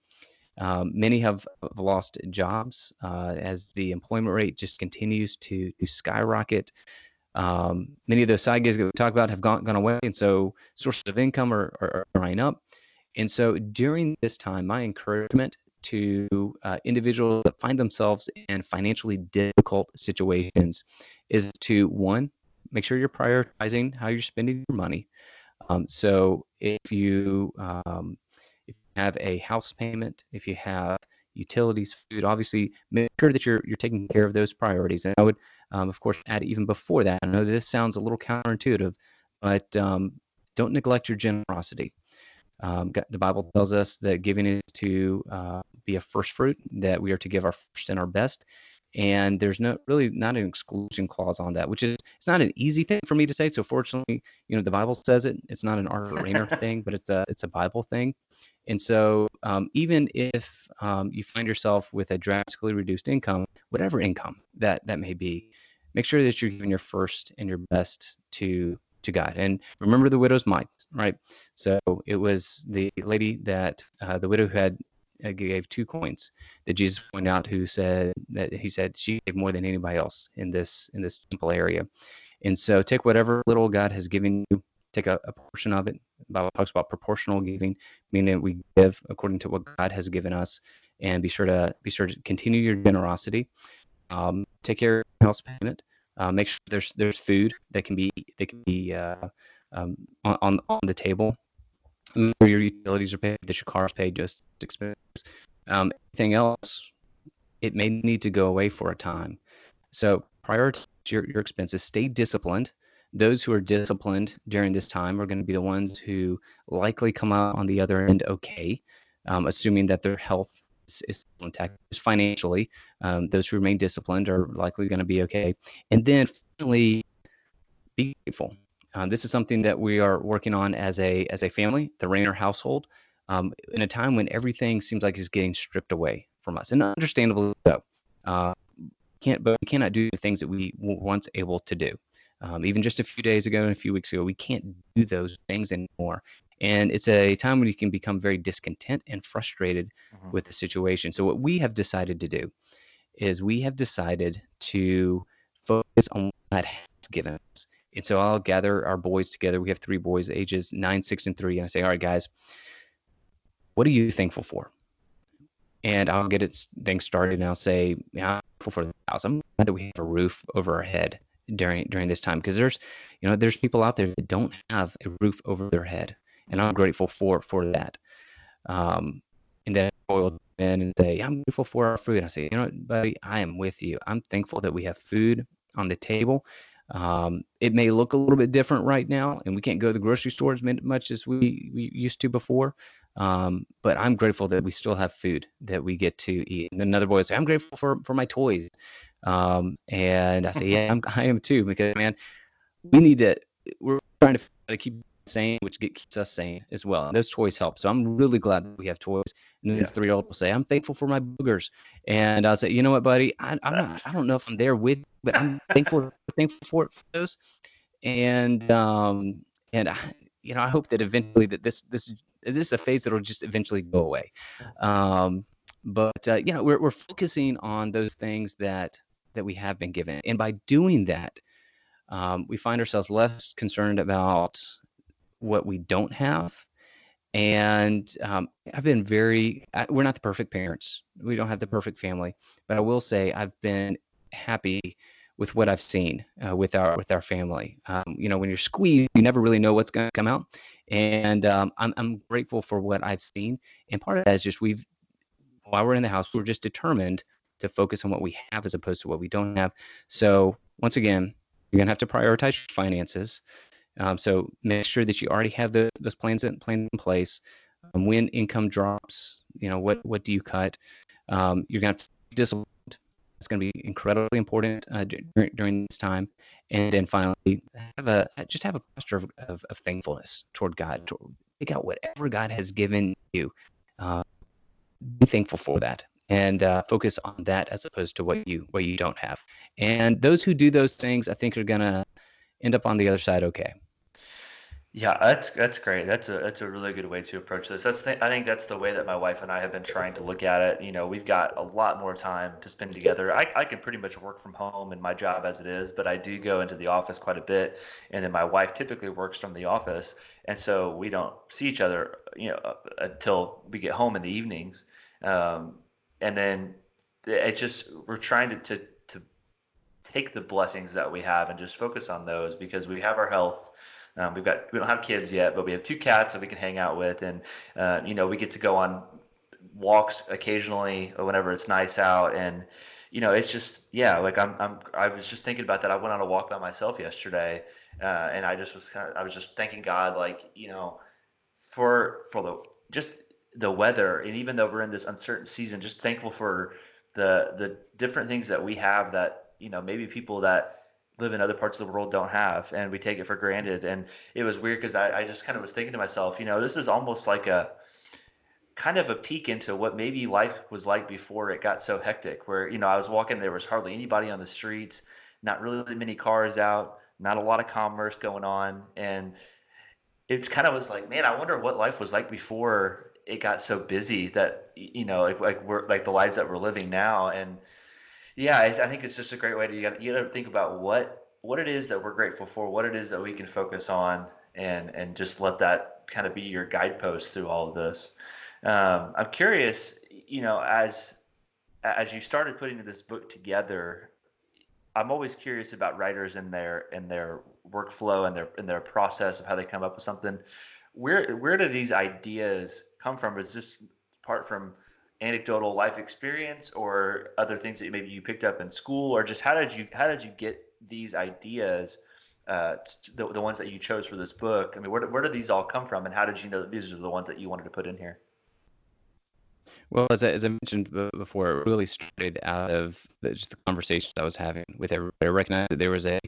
Speaker 2: um, many have lost jobs uh, as the employment rate just continues to, to skyrocket. Um, many of those side gigs that we talked about have gone, gone away, and so sources of income are, are, are drying up. And so during this time, my encouragement to uh, individuals that find themselves in financially difficult situations is to one, make sure you're prioritizing how you're spending your money. Um, so if you um, have a house payment, if you have utilities, food, obviously make sure that you're you're taking care of those priorities. And I would, um, of course, add even before that. I know this sounds a little counterintuitive, but um, don't neglect your generosity. Um, the Bible tells us that giving is to uh, be a first fruit, that we are to give our first and our best. And there's no really not an exclusion clause on that, which is it's not an easy thing for me to say. So fortunately, you know, the Bible says it. It's not an Art Rainer thing, but it's a it's a Bible thing. And so, um, even if um, you find yourself with a drastically reduced income, whatever income that that may be, make sure that you're giving your first and your best to to God. And remember the widow's mite, right? So it was the lady that uh, the widow who had gave two coins that Jesus pointed out, who said that he said she gave more than anybody else in this in this temple area. And so take whatever little God has given you take a, a portion of it. The Bible talks about proportional giving, meaning that we give according to what God has given us, and be sure to be sure to continue your generosity. Um, take care of house payment. Uh, make sure there's there's food that can be that can be uh, um, on on the table. Your utilities are paid, that your car is paid, just expenses. Um, anything else, it may need to go away for a time. So prioritize your, your expenses. Stay disciplined those who are disciplined during this time are going to be the ones who likely come out on the other end okay, um, assuming that their health is, is intact. Financially, um, those who remain disciplined are likely going to be okay. And then finally, be grateful. Um, this is something that we are working on as a as a family, the Rainer household, um, in a time when everything seems like is getting stripped away from us, and understandably so. Uh, can't but we cannot do the things that we were once able to do um, even just a few days ago and a few weeks ago. We can't do those things anymore. And it's a time when you can become very discontent and frustrated mm-hmm. with the situation. So, what we have decided to do is we have decided to focus on what God has given us. And so I'll gather our boys together. We have three boys, ages nine, six, and three. And I say, all right, guys, what are you thankful for? And I'll get it things started and I'll say, yeah, I'm thankful for the house. I'm glad that we have a roof over our head during during this time because there's you know there's people out there that don't have a roof over their head and i'm grateful for for that um and then i will in and say i'm grateful for our food and i say you know buddy i am with you i'm thankful that we have food on the table um, it may look a little bit different right now, and we can't go to the grocery store as much as we, we used to before. Um, but I'm grateful that we still have food that we get to eat. And another boy said, I'm grateful for, for my toys. Um, and I say, yeah, I'm, I am too, because man, we need to, we're trying to keep sane, which keeps us sane as well. And those toys help. So I'm really glad that we have toys. And then yeah. the three year old will say, I'm thankful for my boogers. And I'll say, you know what, buddy, I, I'm not, I don't know if I'm there with, you, but I'm thankful, thankful for, it, for those. And, um, and I, you know, I hope that eventually that this, this, this is a phase that'll just eventually go away. Um, but uh, you know, we're we're focusing on those things that that we have been given, and by doing that, um, we find ourselves less concerned about what we don't have. And um, I've been very, we're not the perfect parents. We don't have the perfect family, but I will say I've been happy with what I've seen uh, with our with our family. Um, you know, when you're squeezed, you never really know what's going to come out, and um, I'm I'm grateful for what I've seen. And part of that is just we've while we're in the house, we're just determined to focus on what we have as opposed to what we don't have. So once again, you're gonna have to prioritize finances. Um, so make sure that you already have the, those plans in, in place. Um, when income drops, you know what what do you cut? Um, you're gonna have to be disciplined. It's going to be incredibly important uh, during, during this time. And then finally, have a just have a posture of, of, of thankfulness toward God. To take out whatever God has given you. Uh, be thankful for that and uh, focus on that as opposed to what you what you don't have. And those who do those things, I think, are gonna end up on the other side okay.
Speaker 1: Yeah, that's that's great. That's a that's a really good way to approach this. That's the, I think that's the way that my wife and I have been trying to look at it. You know, we've got a lot more time to spend together. I, I can pretty much work from home in my job as it is, but I do go into the office quite a bit, and then my wife typically works from the office, and so we don't see each other, you know, until we get home in the evenings. Um, and then it's just we're trying to, to to take the blessings that we have and just focus on those because we have our health. Um, we've got we don't have kids yet, but we have two cats that we can hang out with, and uh, you know we get to go on walks occasionally or whenever it's nice out, and you know it's just yeah like I'm I'm I was just thinking about that. I went on a walk by myself yesterday, uh, and I just was kind of I was just thanking God like you know for for the just the weather, and even though we're in this uncertain season, just thankful for the the different things that we have that you know maybe people that live in other parts of the world don't have, and we take it for granted. And it was weird because I, I just kind of was thinking to myself, you know, this is almost like a kind of a peek into what maybe life was like before it got so hectic. Where you know I was walking, there was hardly anybody on the streets, not really many cars out, not a lot of commerce going on, and it kind of was like, man, I wonder what life was like before it got so busy that you know like like we're like the lives that we're living now and yeah I, I think it's just a great way to you got you got to think about what what it is that we're grateful for what it is that we can focus on and and just let that kind of be your guidepost through all of this um, i'm curious you know as as you started putting this book together i'm always curious about writers and their and their workflow and their and their process of how they come up with something where where do these ideas come from? Is this part from anecdotal life experience or other things that maybe you picked up in school? Or just how did you how did you get these ideas uh, the, the ones that you chose for this book? I mean where, where did these all come from? And how did you know that these are the ones that you wanted to put in here?
Speaker 2: Well as I, as I mentioned before it really started out of the, just the conversations i was having with everybody. I recognized that there was a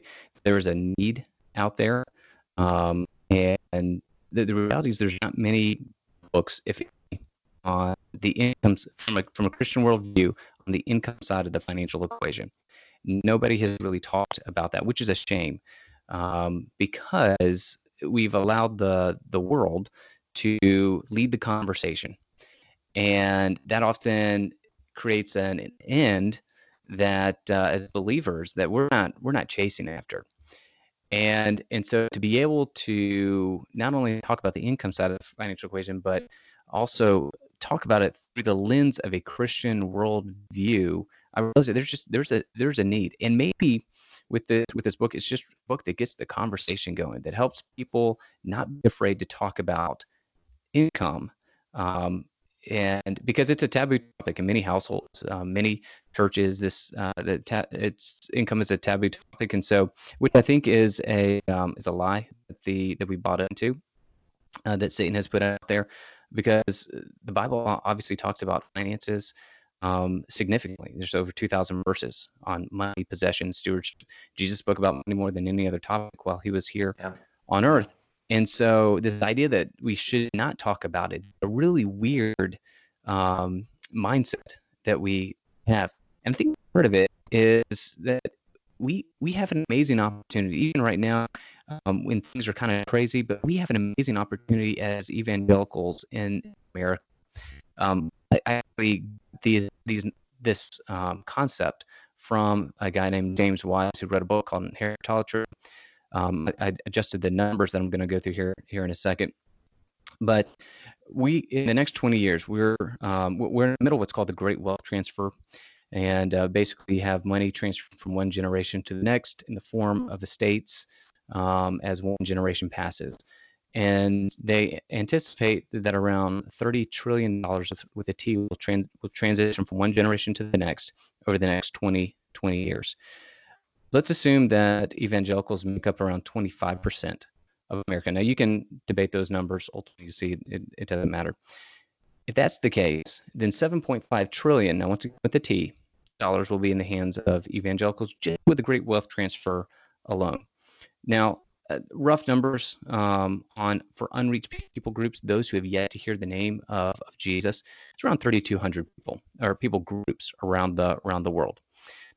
Speaker 2: there was a need out there um, and the, the reality is there's not many books, if on the incomes from a from a Christian worldview on the income side of the financial equation. Nobody has really talked about that, which is a shame, um, because we've allowed the the world to lead the conversation, and that often creates an end that uh, as believers that we're not we're not chasing after and and so to be able to not only talk about the income side of the financial equation but also talk about it through the lens of a christian worldview i realize that there's just there's a there's a need. And maybe with the with this book it's just a book that gets the conversation going that helps people not be afraid to talk about income um, and because it's a taboo topic in many households, uh, many churches, this uh, that ta- its income is a taboo topic, and so which I think is a um, is a lie that the that we bought into, uh, that Satan has put out there, because the Bible obviously talks about finances um, significantly. There's over 2,000 verses on money, possession, stewardship. Jesus spoke about money more than any other topic while he was here yeah. on earth. And so this idea that we should not talk about it, a really weird um, mindset that we have. And I think part of it is that we we have an amazing opportunity, even right now, um, when things are kind of crazy. But we have an amazing opportunity as evangelicals in America. Um, I actually these these this um, concept from a guy named James Wise who wrote a book called Inheritology um, I, I, adjusted the numbers that I'm going to go through here here in a second. But we in the next 20 years we're um, we're in the middle of what's called the Great Wealth Transfer, and uh, basically have money transferred from one generation to the next in the form of estates um, as one generation passes. And they anticipate that around $30 trillion with a T will, trans- will transition from one generation to the next over the next 20, 20 years. Let's assume that evangelicals make up around 25% of America. Now, you can debate those numbers. Ultimately, you see it, it doesn't matter. If that's the case, then 7.5 trillion, now once again with the T, dollars will be in the hands of evangelicals just with the great wealth transfer alone. Now, uh, rough numbers um, on for unreached people groups, those who have yet to hear the name of, of Jesus, it's around 3,200 people or people groups around the around the world.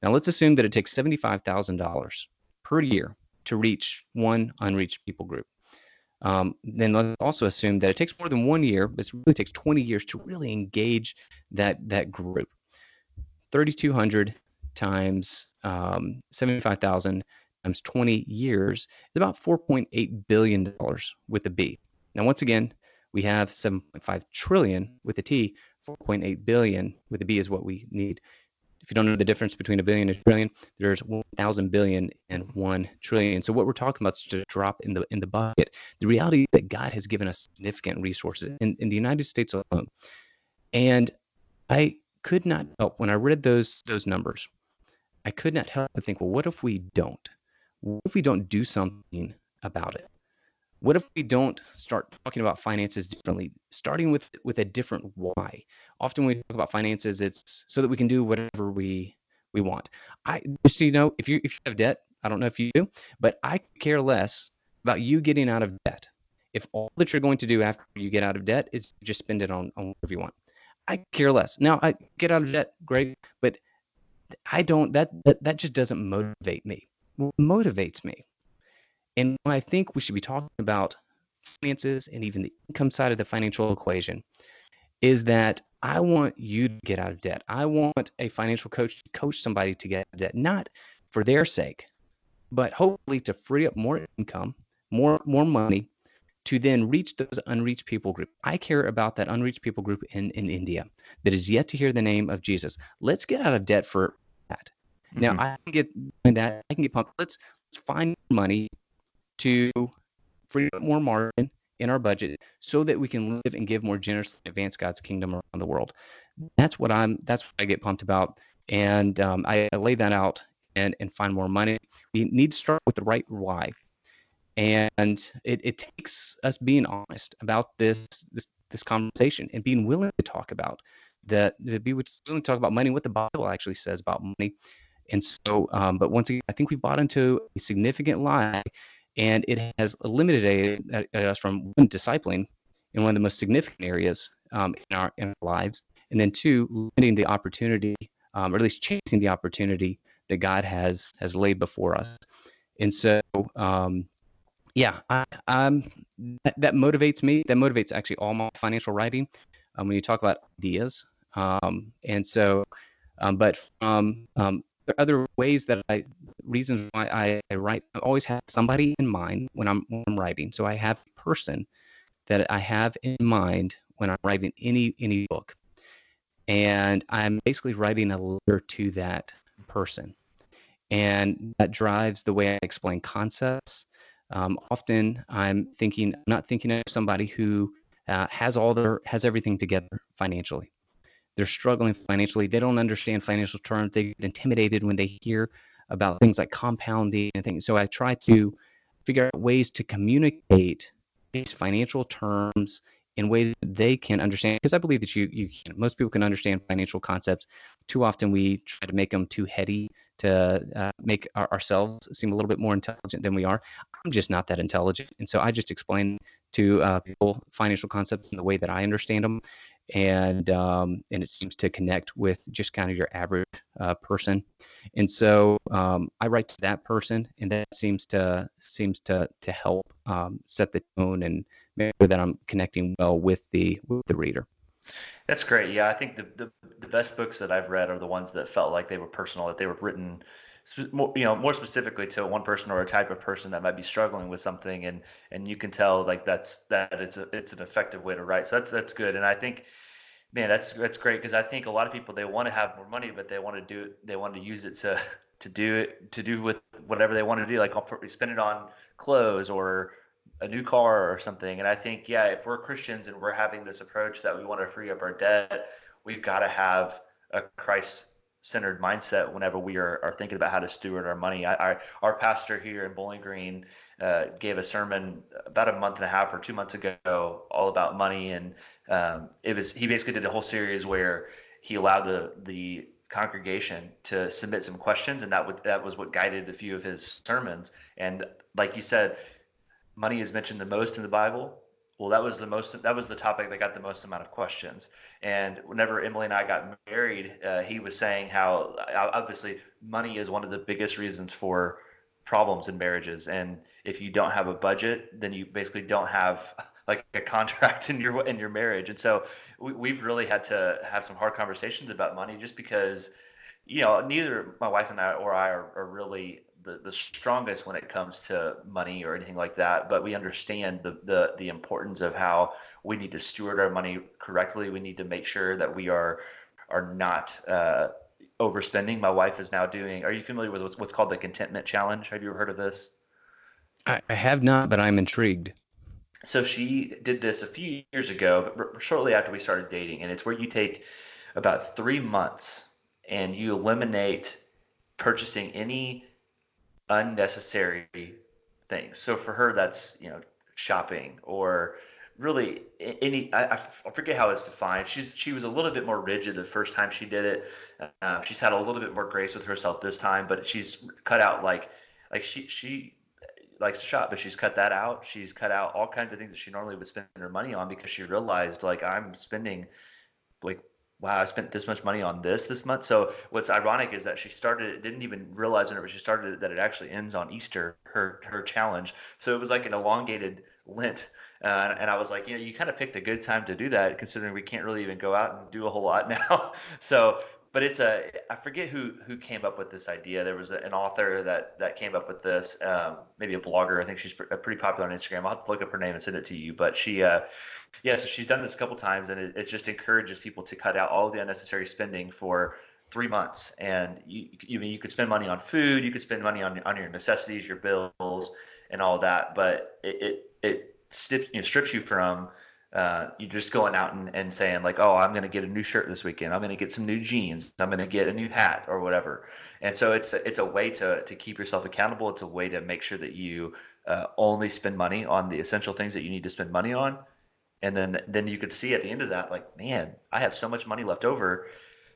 Speaker 2: Now, let's assume that it takes $75,000 per year to reach one unreached people group. Um, then let's also assume that it takes more than one year, but it really takes 20 years to really engage that that group. 3,200 times um, 75,000 times 20 years is about 4.8 billion dollars with a B. Now, once again, we have 7.5 trillion with a T. 4.8 billion with a B is what we need. If you don't know the difference between a billion and a trillion, there's 1,000 billion and 1 trillion. So what we're talking about is just a drop in the in the bucket. The reality is that God has given us significant resources in, in the United States alone. And I could not help when I read those those numbers. I could not help but think, well, what if we don't? What if we don't do something about it? What if we don't start talking about finances differently, starting with with a different why? Often when we talk about finances, it's so that we can do whatever we we want. I just you know, if you if you have debt, I don't know if you do, but I care less about you getting out of debt. If all that you're going to do after you get out of debt is just spend it on, on whatever you want. I care less. Now I get out of debt, great, but I don't that that, that just doesn't motivate me. What motivates me and I think we should be talking about finances and even the income side of the financial equation is that I want you to get out of debt. I want a financial coach to coach somebody to get out of debt, not for their sake, but hopefully to free up more income, more more money to then reach those unreached people group. I care about that unreached people group in, in India that is yet to hear the name of Jesus. Let's get out of debt for that. Mm-hmm. Now I can get that I can get pumped. Let's, let's find money to free up more margin in our budget so that we can live and give more generously advance God's kingdom around the world. That's what I'm that's what I get pumped about. And um, I, lay that out and, and find more money. We need to start with the right why. And it, it takes us being honest about this, this this conversation and being willing to talk about that be willing to talk about money, what the Bible actually says about money. And so, um, but once again, I think we bought into a significant lie and it has eliminated us from one discipling in one of the most significant areas um, in, our, in our lives, and then two, limiting the opportunity, um, or at least chasing the opportunity that God has has laid before us. And so, um, yeah, I, that, that, motivates me. That motivates actually all my financial writing. Um, when you talk about ideas, um, and so, but from there are other ways that I reasons why I, I write. I always have somebody in mind when I'm when I'm writing. So I have a person that I have in mind when I'm writing any any book, and I'm basically writing a letter to that person, and that drives the way I explain concepts. Um, often I'm thinking, I'm not thinking of somebody who uh, has all their has everything together financially they're struggling financially. They don't understand financial terms. They get intimidated when they hear about things like compounding and things. So I try to figure out ways to communicate these financial terms in ways that they can understand because I believe that you you can. Most people can understand financial concepts. Too often we try to make them too heady to uh, make our, ourselves seem a little bit more intelligent than we are. I'm just not that intelligent, and so I just explain to uh, people financial concepts in the way that I understand them, and um, and it seems to connect with just kind of your average uh, person. And so um, I write to that person, and that seems to seems to to help um, set the tone and make sure that I'm connecting well with the with the reader.
Speaker 1: That's great. Yeah, I think the, the the best books that I've read are the ones that felt like they were personal, that they were written more, you know, more specifically to one person or a type of person that might be struggling with something, and and you can tell like that's that it's a it's an effective way to write. So that's that's good. And I think Man, that's that's great because I think a lot of people they want to have more money, but they want to do. They want to use it to to do it to do with whatever they want to do, like spend it on clothes or a new car or something. And I think, yeah, if we're Christians and we're having this approach that we want to free up our debt, we've got to have a Christ centered mindset whenever we are, are thinking about how to steward our money. I, our pastor here in Bowling Green uh, gave a sermon about a month and a half or two months ago all about money, and um, it was he basically did a whole series where he allowed the the congregation to submit some questions, and that would that was what guided a few of his sermons. And like you said, money is mentioned the most in the Bible, well, that was the most. That was the topic that got the most amount of questions. And whenever Emily and I got married, uh, he was saying how obviously money is one of the biggest reasons for problems in marriages. And if you don't have a budget, then you basically don't have like a contract in your in your marriage. And so we, we've really had to have some hard conversations about money, just because you know neither my wife and I or I are, are really the, the strongest when it comes to money or anything like that, but we understand the, the the importance of how we need to steward our money correctly. We need to make sure that we are are not uh, overspending. My wife is now doing. Are you familiar with what's, what's called the contentment challenge? Have you ever heard of this?
Speaker 2: I, I have not, but I'm intrigued.
Speaker 1: So she did this a few years ago, but shortly after we started dating, and it's where you take about three months and you eliminate purchasing any unnecessary things. So for her, that's you know shopping or really any I, I forget how it's defined. She's she was a little bit more rigid the first time she did it. Uh, she's had a little bit more grace with herself this time, but she's cut out like like she she likes to shop, but she's cut that out. She's cut out all kinds of things that she normally would spend her money on because she realized like I'm spending like wow, I spent this much money on this this month. So what's ironic is that she started, didn't even realize whenever she started that it actually ends on Easter, her her challenge. So it was like an elongated Lent, uh, and I was like, you know, you kind of picked a good time to do that, considering we can't really even go out and do a whole lot now. so but it's a I forget who who came up with this idea. There was a, an author that that came up with this, um, maybe a blogger. I think she's pretty popular on Instagram. I'll have to look up her name and send it to you. But she, uh, yeah, so she's done this a couple times, and it, it just encourages people to cut out all the unnecessary spending for three months. And you you mean you could spend money on food, you could spend money on on your necessities, your bills, and all that. But it it, it strips you, know, strips you from uh, you're just going out and, and saying like, oh, I'm going to get a new shirt this weekend. I'm going to get some new jeans. I'm going to get a new hat or whatever. And so it's a, it's a way to to keep yourself accountable. It's a way to make sure that you uh, only spend money on the essential things that you need to spend money on. And then then you could see at the end of that, like, man, I have so much money left over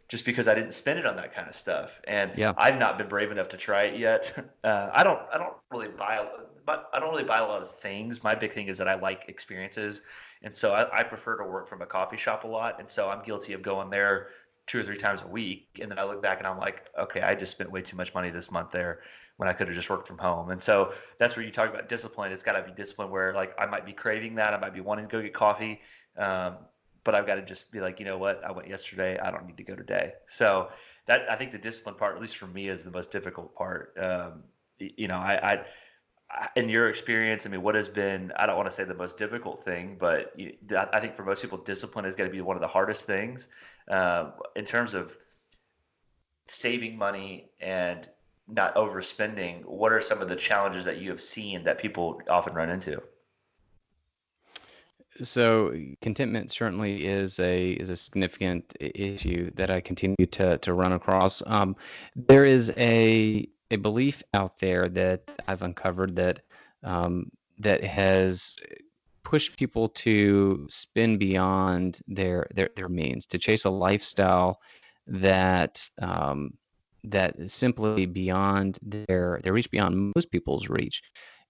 Speaker 1: just because I didn't spend it on that kind of stuff. And yeah. I've not been brave enough to try it yet. Uh, I don't I don't really buy but I don't really buy a lot of things. My big thing is that I like experiences and so I, I, prefer to work from a coffee shop a lot. And so I'm guilty of going there two or three times a week. And then I look back and I'm like, okay, I just spent way too much money this month there when I could have just worked from home. And so that's where you talk about discipline. It's got to be discipline where like I might be craving that. I might be wanting to go get coffee. Um, but I've got to just be like, you know what? I went yesterday. I don't need to go today. So that I think the discipline part, at least for me, is the most difficult part. Um, you know, I, I in your experience, I mean, what has been, I don't want to say the most difficult thing, but I think for most people, discipline is going to be one of the hardest things uh, in terms of saving money and not overspending. What are some of the challenges that you have seen that people often run into?
Speaker 2: So contentment certainly is a is a significant issue that I continue to to run across. Um, there is a a belief out there that I've uncovered that um, that has pushed people to spin beyond their their their means to chase a lifestyle that um, that is simply beyond their their reach beyond most people's reach,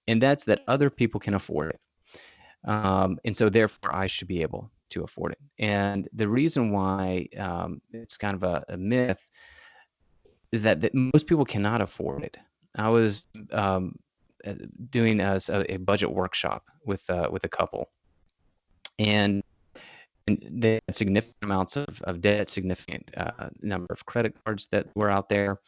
Speaker 2: and that's that other people can afford it, um, and so therefore I should be able to afford it. And the reason why um, it's kind of a, a myth is that, that most people cannot afford it. I was um, uh, doing a, a, budget workshop with uh, with a couple, and, and they had significant amounts of, of debt, significant uh, number of credit cards that were out there,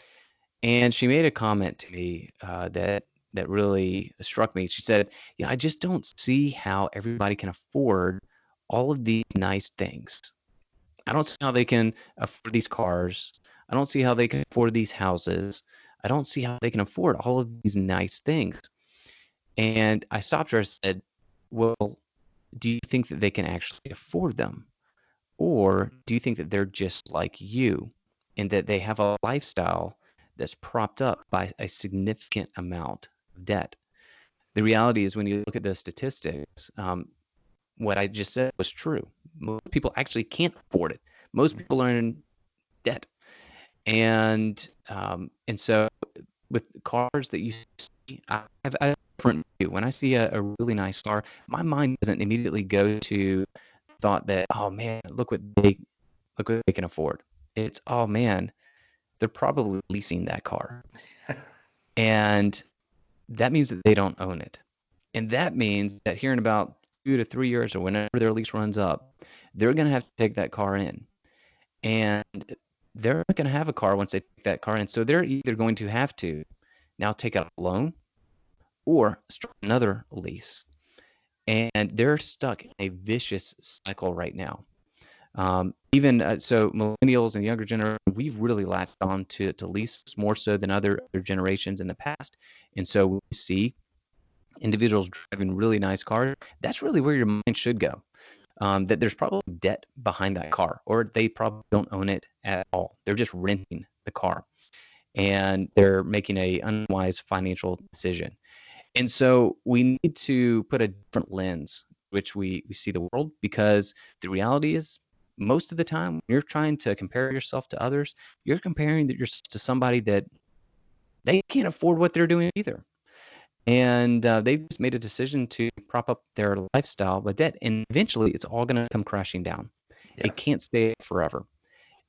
Speaker 2: and she made a comment to me uh, that that really struck me. She said, "You know, I just don't see how everybody can afford all of these nice things." I don't see how they can afford these cars. I don't see how they can afford these houses. I don't see how they can afford all of these nice things. And I stopped her and said, Well, do you think that they can actually afford them? Or do you think that they're just like you and that they have a lifestyle that's propped up by a significant amount of debt? The reality is, when you look at the statistics, um, what I just said was true. Most people actually can't afford it. Most people are in debt, and um, and so with cars that you see, I have, a different view. When I see a, a really nice car, my mind doesn't immediately go to thought that oh man, look what they look what they can afford. It's oh man, they're probably leasing that car, and that means that they don't own it, and that means that here in about two to three years or whenever their lease runs up, they're going to have to take that car in. And they're not going to have a car once they take that car in. So they're either going to have to now take out a loan or start another lease. And they're stuck in a vicious cycle right now. Um, even uh, so, millennials and younger generation, we've really latched on to, to leases more so than other, other generations in the past. And so we see individuals driving really nice cars, that's really where your mind should go. Um, that there's probably debt behind that car, or they probably don't own it at all. They're just renting the car, and they're making a unwise financial decision. And so we need to put a different lens which we, we see the world because the reality is most of the time when you're trying to compare yourself to others, you're comparing yourself to somebody that they can't afford what they're doing either and uh, they've just made a decision to prop up their lifestyle with debt and eventually it's all going to come crashing down. Yeah. it can't stay forever.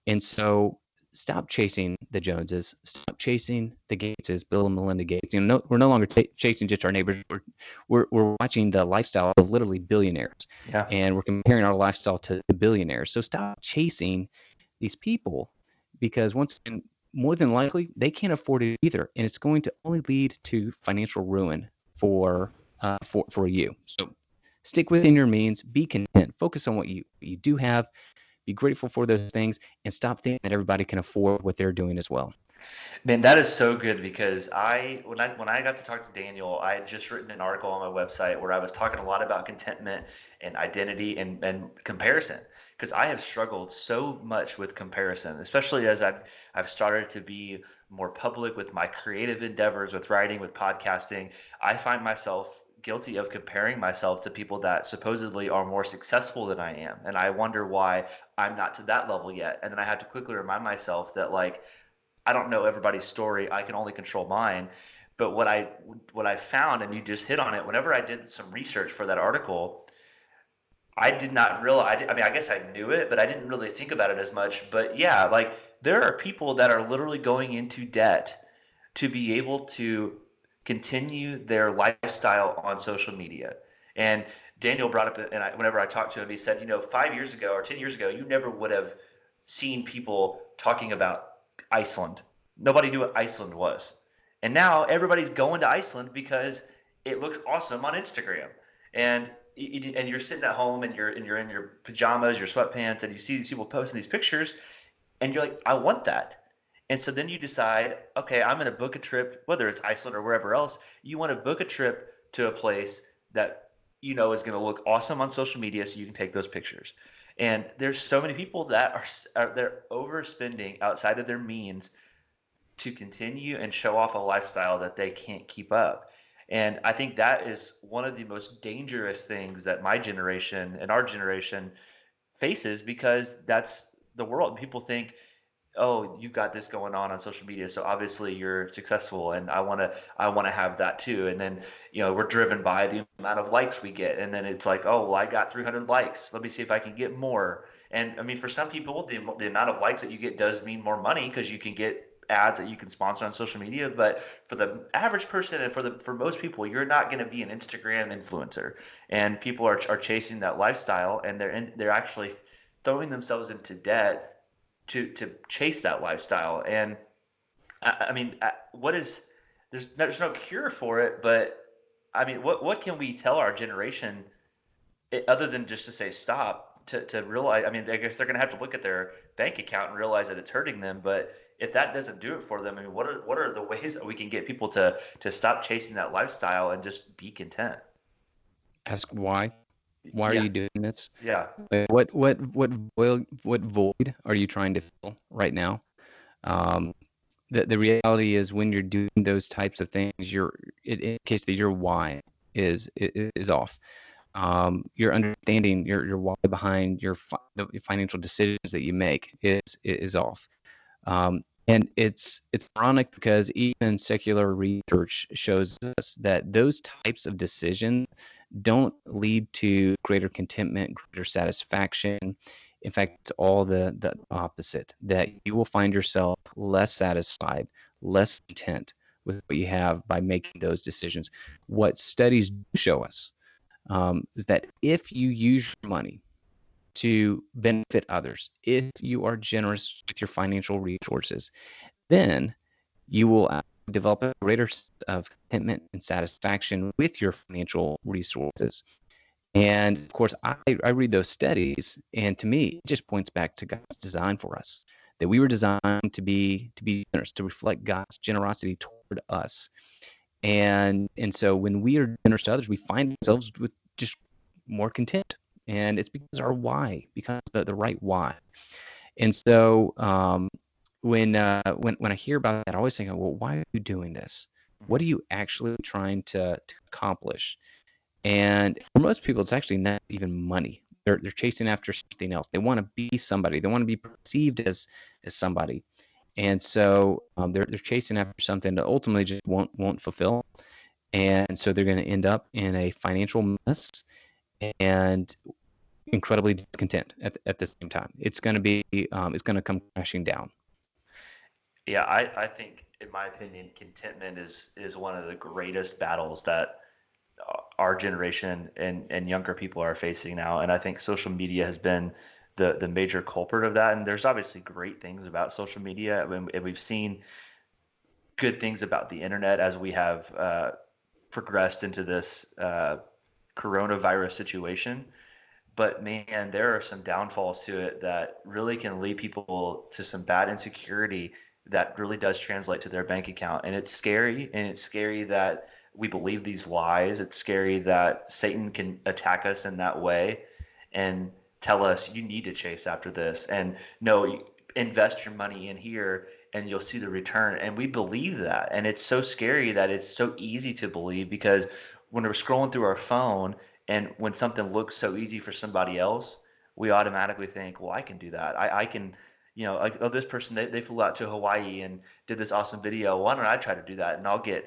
Speaker 2: And so stop chasing the joneses. Stop chasing the gateses bill and melinda gates. You know no, we're no longer t- chasing just our neighbors. We're, we're, we're watching the lifestyle of literally billionaires. Yeah. and we're comparing our lifestyle to the billionaires. So stop chasing these people because once again more than likely they can't afford it either, and it's going to only lead to financial ruin for uh, for for you. So stick within your means, be content, focus on what you you do have, be grateful for those things, and stop thinking that everybody can afford what they're doing as well.
Speaker 1: Man, that is so good because I when I when I got to talk to Daniel, I had just written an article on my website where I was talking a lot about contentment and identity and, and comparison because I have struggled so much with comparison, especially as I've I've started to be more public with my creative endeavors, with writing, with podcasting. I find myself guilty of comparing myself to people that supposedly are more successful than I am. And I wonder why I'm not to that level yet. And then I have to quickly remind myself that like I don't know everybody's story. I can only control mine. But what I what I found, and you just hit on it. Whenever I did some research for that article, I did not realize. I mean, I guess I knew it, but I didn't really think about it as much. But yeah, like there are people that are literally going into debt to be able to continue their lifestyle on social media. And Daniel brought up, and I, whenever I talked to him, he said, you know, five years ago or ten years ago, you never would have seen people talking about Iceland. Nobody knew what Iceland was. And now everybody's going to Iceland because it looks awesome on Instagram. And and you're sitting at home and you're and you're in your pajamas, your sweatpants, and you see these people posting these pictures, and you're like, I want that. And so then you decide, okay, I'm going to book a trip, whether it's Iceland or wherever else. You want to book a trip to a place that you know is going to look awesome on social media, so you can take those pictures. And there's so many people that are, are they're overspending outside of their means to continue and show off a lifestyle that they can't keep up. And I think that is one of the most dangerous things that my generation and our generation faces because that's the world. People think oh you've got this going on on social media so obviously you're successful and i want to i want to have that too. And then you know we're driven by the amount of likes we get and then it's like oh well i got 300 likes. Let me see if i can get more. And i mean for some people the, the amount of likes that you get does mean more money because you can get ads that you can sponsor on social media. But for the average person and for the for most people you're not going to be an instagram influencer. And people are, are chasing that lifestyle and they're in, they're actually throwing themselves into debt to to chase that lifestyle. And I, I mean, I, what is there's there's no cure for it, but I mean, what what can we tell our generation eh, other than just to say stop to, to realize. I mean, I guess they're going to have to look at their bank account and realize that it's hurting them. But if that doesn't do it for them, I mean, what are what are the ways that we can get people to to stop chasing that lifestyle and just be content?
Speaker 2: Ask why. Why
Speaker 1: yeah.
Speaker 2: are you doing this?
Speaker 1: Yeah.
Speaker 2: What what what void what void are you trying to fill right now? Um, the the reality is when you're doing those types of things, you're it indicates that your why is is off. Um, your understanding, your your why behind your fi- the financial decisions that you make is is off. Um, and it's it's ironic because even secular research shows us that those types of decisions don't lead to greater contentment, greater satisfaction. In fact, it's all the, the opposite, that you will find yourself less satisfied, less content with what you have by making those decisions. What studies show us um, is that if you use your money to benefit others, if you are generous with your financial resources, then you will uh, develop a greater sense of contentment and satisfaction with your financial resources. And of course, I, I read those studies, and to me, it just points back to God's design for us that we were designed to be to be generous, to reflect God's generosity toward us. And and so when we are generous to others, we find ourselves with just more content, and it's because our why becomes the, the right why. And so um, when uh, when when I hear about that, I always think, well, why are you doing this? What are you actually trying to, to accomplish? And for most people, it's actually not even money. They're they're chasing after something else. They want to be somebody. They want to be perceived as as somebody. And so um, they're they're chasing after something that ultimately just won't won't fulfill. And so they're going to end up in a financial mess and incredibly discontent at, at the same time. It's going to be um, it's going to come crashing down.
Speaker 1: Yeah, I, I think, in my opinion, contentment is is one of the greatest battles that our generation and, and younger people are facing now. And I think social media has been the the major culprit of that. And there's obviously great things about social media, and, and we've seen good things about the internet as we have uh, progressed into this uh, coronavirus situation. But man, there are some downfalls to it that really can lead people to some bad insecurity that really does translate to their bank account. And it's scary. And it's scary that we believe these lies. It's scary that Satan can attack us in that way and tell us, you need to chase after this. And no, invest your money in here and you'll see the return. And we believe that. And it's so scary that it's so easy to believe because when we're scrolling through our phone and when something looks so easy for somebody else, we automatically think, well, I can do that. I, I can you know, like, oh, this person they, they flew out to Hawaii and did this awesome video. Why don't I try to do that? And I'll get,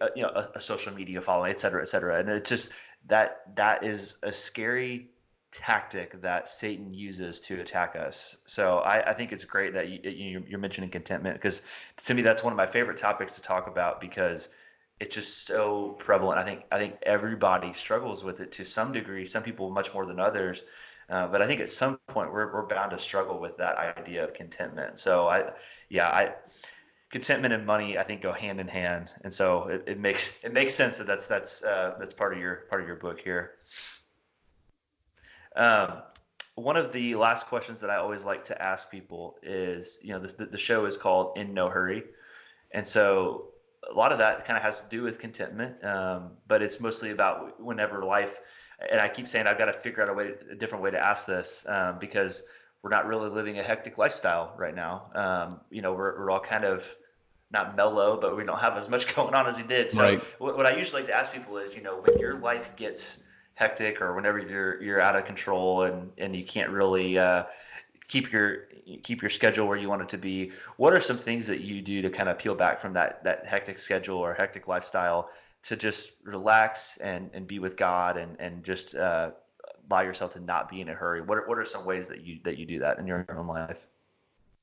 Speaker 1: uh, you know, a, a social media following, et cetera, et cetera. And it's just that that is a scary tactic that Satan uses to attack us. So I, I think it's great that you, you're mentioning contentment because to me that's one of my favorite topics to talk about because it's just so prevalent. I think I think everybody struggles with it to some degree. Some people much more than others. Uh, but I think at some point we're, we're bound to struggle with that idea of contentment. So I, yeah, I, contentment and money I think go hand in hand, and so it, it makes it makes sense that that's that's uh, that's part of your part of your book here. Um, one of the last questions that I always like to ask people is, you know, the, the show is called In No Hurry, and so a lot of that kind of has to do with contentment, um, but it's mostly about whenever life and I keep saying I've got to figure out a way, a different way to ask this um, because we're not really living a hectic lifestyle right now. Um, you know, we're, we're all kind of not mellow, but we don't have as much going on as we did. So right. what, what I usually like to ask people is, you know, when your life gets hectic or whenever you're you're out of control and and you can't really uh, keep your keep your schedule where you want it to be, what are some things that you do to kind of peel back from that that hectic schedule or hectic lifestyle to just relax and, and be with God and, and just uh, allow yourself to not be in a hurry? What are, what are some ways that you that you do that in your own life?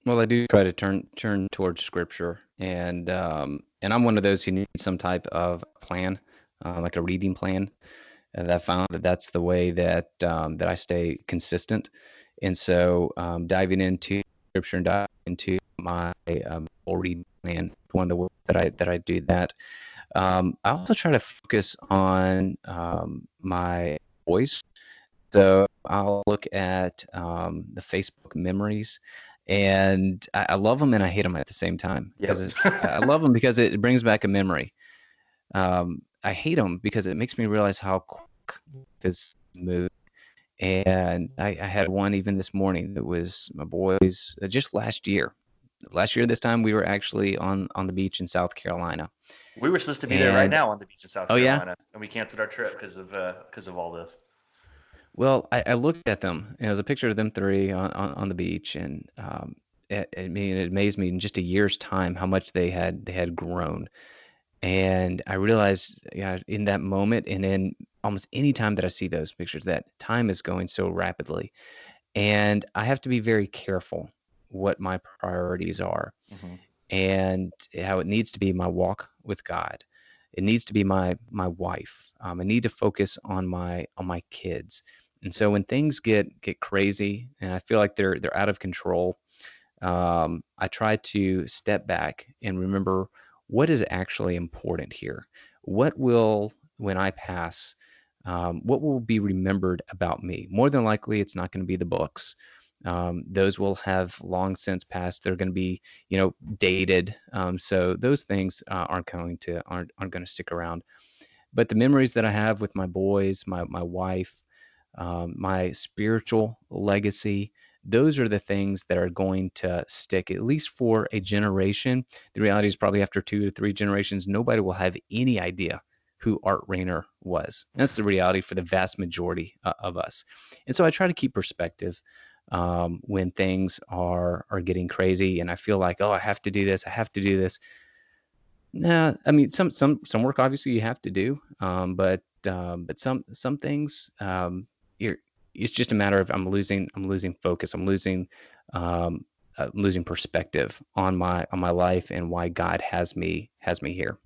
Speaker 2: Well, I do try to turn turn towards Scripture, and um, and I'm one of those who need some type of plan, uh, like a reading plan. And I found that that's the way that um, that I stay consistent. And so um, diving into Scripture and diving into my um, reading plan, one of the ways that I that I do that. Um, I also try to focus on um, my voice So I'll look at um, the Facebook memories, and I, I, love them and I hate them at the same time.
Speaker 1: Yep.
Speaker 2: I love them because it brings back a memory. Um, I hate them because it makes me realize how quick this move. And I, I, had one even this morning that was my boys uh, just last year. Last year, this time we were actually on on the beach in South Carolina.
Speaker 1: We were supposed to be and, there right now on the beach in South
Speaker 2: oh,
Speaker 1: Carolina,
Speaker 2: yeah?
Speaker 1: and we canceled our trip because of because uh, of all this.
Speaker 2: Well, I, I, looked at them, and it was a picture of them three on, on, on the beach, and um, it, it, it amazed me in just a year's time how much they had they had grown. And I realized, yeah, in that moment, and in almost any time that I see those pictures, that time is going so rapidly, and I have to be very careful what my priorities are, mm-hmm. and how it needs to be my walk with God. It needs to be my my wife. Um, I need to focus on my on my kids and so when things get get crazy and I feel like they're they're out of control, um, I try to step back and remember what is actually important here. What will when I pass, um, what will be remembered about me? More than likely, it's not going to be the books. Um, those will have long since passed. They're going to be, you know, dated. Um, so those things uh, aren't going to aren't aren't going to stick around. But the memories that I have with my boys, my my wife, um, my spiritual legacy. Those are the things that are going to stick, at least for a generation. The reality is, probably after two to three generations, nobody will have any idea who Art Rainer was. That's the reality for the vast majority uh, of us. And so I try to keep perspective um, when things are are getting crazy, and I feel like, oh, I have to do this, I have to do this. Nah, I mean, some some some work obviously you have to do, um, but um, but some some things um, you're it's just a matter of I'm losing I'm losing focus. I'm losing um, uh, losing perspective on my on my life and why God has me has me here.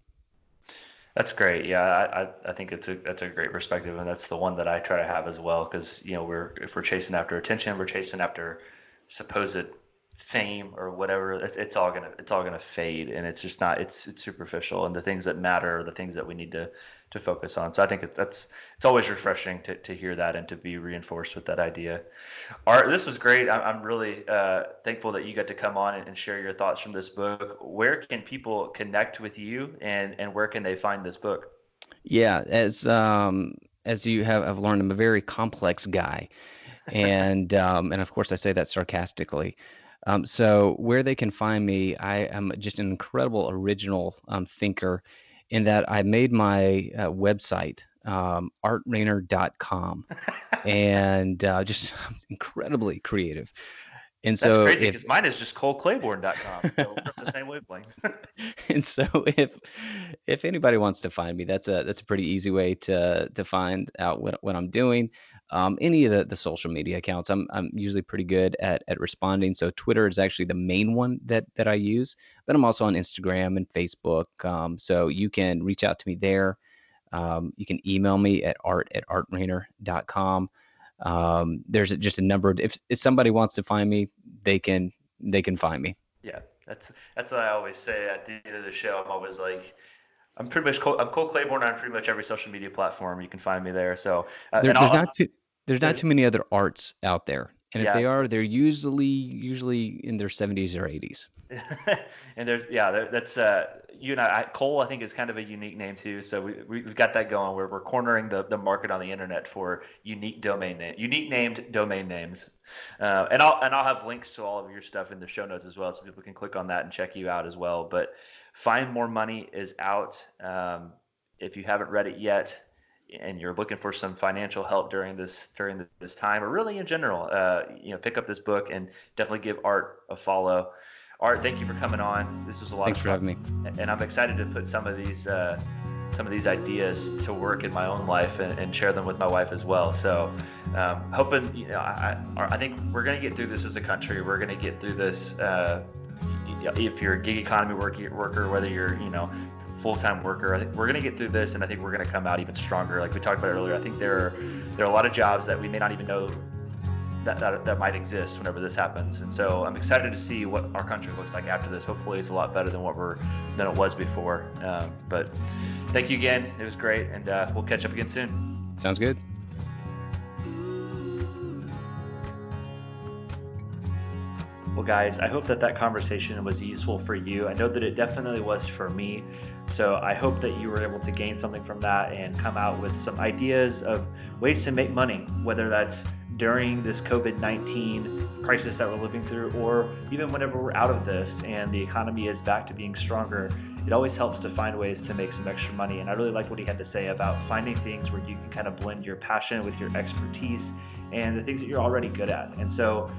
Speaker 1: That's great. Yeah, I, I think it's a that's a great perspective, and that's the one that I try to have as well. Because you know, we're if we're chasing after attention, we're chasing after supposed fame or whatever. It's, it's all gonna it's all gonna fade, and it's just not. It's it's superficial, and the things that matter, are the things that we need to to focus on. So I think that's it's always refreshing to, to hear that and to be reinforced with that idea. Art, this was great. I'm, really uh, thankful that you got to come on and, share your thoughts from this book. Where can people connect with you, and and where can they find this book?
Speaker 2: Yeah, as um, as you have, have learned, I'm a very complex guy, and um, and of course I say that sarcastically. Um, so where they can find me, I am just an incredible original um, thinker in that I made my uh, website um, artrainer.com and uh, just incredibly creative. And
Speaker 1: That's so crazy because mine is just coleclayborn.com. So we're the same wavelength.
Speaker 2: and so if if anybody wants to find me, that's a that's a pretty easy way to to find out what, what I'm doing um, any of the, the social media accounts. I'm, I'm usually pretty good at, at responding. So Twitter is actually the main one that, that I use, but I'm also on Instagram and Facebook. Um, so you can reach out to me there. Um, you can email me at art at artrainer.com. Um, there's just a number of, if, if somebody wants to find me, they can, they can find me.
Speaker 1: Yeah. That's, that's what I always say at the end of the show. I'm always like, I'm pretty much Cole, I'm Cole Clayborn on pretty much every social media platform. You can find me there. So
Speaker 2: uh, there, there's not too there's not too many other arts out there, and yeah. if they are, they're usually usually in their 70s or 80s.
Speaker 1: and there's yeah, that's uh, you and I, Cole. I think is kind of a unique name too. So we, we have got that going. We're we're cornering the, the market on the internet for unique domain name, unique named domain names. Uh, and I'll and I'll have links to all of your stuff in the show notes as well, so people can click on that and check you out as well. But Find More Money is out. Um, if you haven't read it yet and you're looking for some financial help during this during this time or really in general, uh, you know, pick up this book and definitely give Art a follow. Art, thank you for coming on. This was a lot.
Speaker 2: Thanks
Speaker 1: for
Speaker 2: having me.
Speaker 1: And I'm excited to put some of these uh, some of these ideas to work in my own life and, and share them with my wife as well. So, um, hoping you know, I, I think we're going to get through this as a country. We're going to get through this. Uh, if you're a gig economy worker, whether you're, you know, full-time worker, I think we're going to get through this, and I think we're going to come out even stronger. Like we talked about earlier, I think there are there are a lot of jobs that we may not even know that, that, that might exist whenever this happens. And so I'm excited to see what our country looks like after this. Hopefully, it's a lot better than what we're than it was before. Um, but thank you again. It was great, and uh, we'll catch up again soon.
Speaker 2: Sounds good.
Speaker 1: Well, guys, I hope that that conversation was useful for you. I know that it definitely was for me. So I hope that you were able to gain something from that and come out with some ideas of ways to make money, whether that's during this COVID 19 crisis that we're living through, or even whenever we're out of this and the economy is back to being stronger. It always helps to find ways to make some extra money. And I really liked what he had to say about finding things where you can kind of blend your passion with your expertise and the things that you're already good at. And so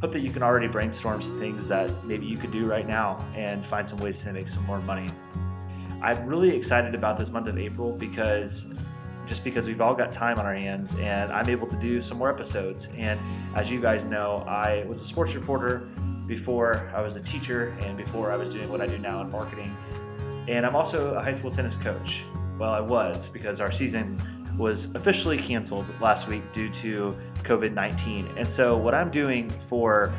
Speaker 1: hope that you can already brainstorm some things that maybe you could do right now and find some ways to make some more money. I'm really excited about this month of April because just because we've all got time on our hands and I'm able to do some more episodes. And as you guys know, I was a sports reporter before I was a teacher and before I was doing what I do now in marketing. And I'm also a high school tennis coach. Well, I was because our season was officially canceled last week due to COVID 19. And so, what I'm doing for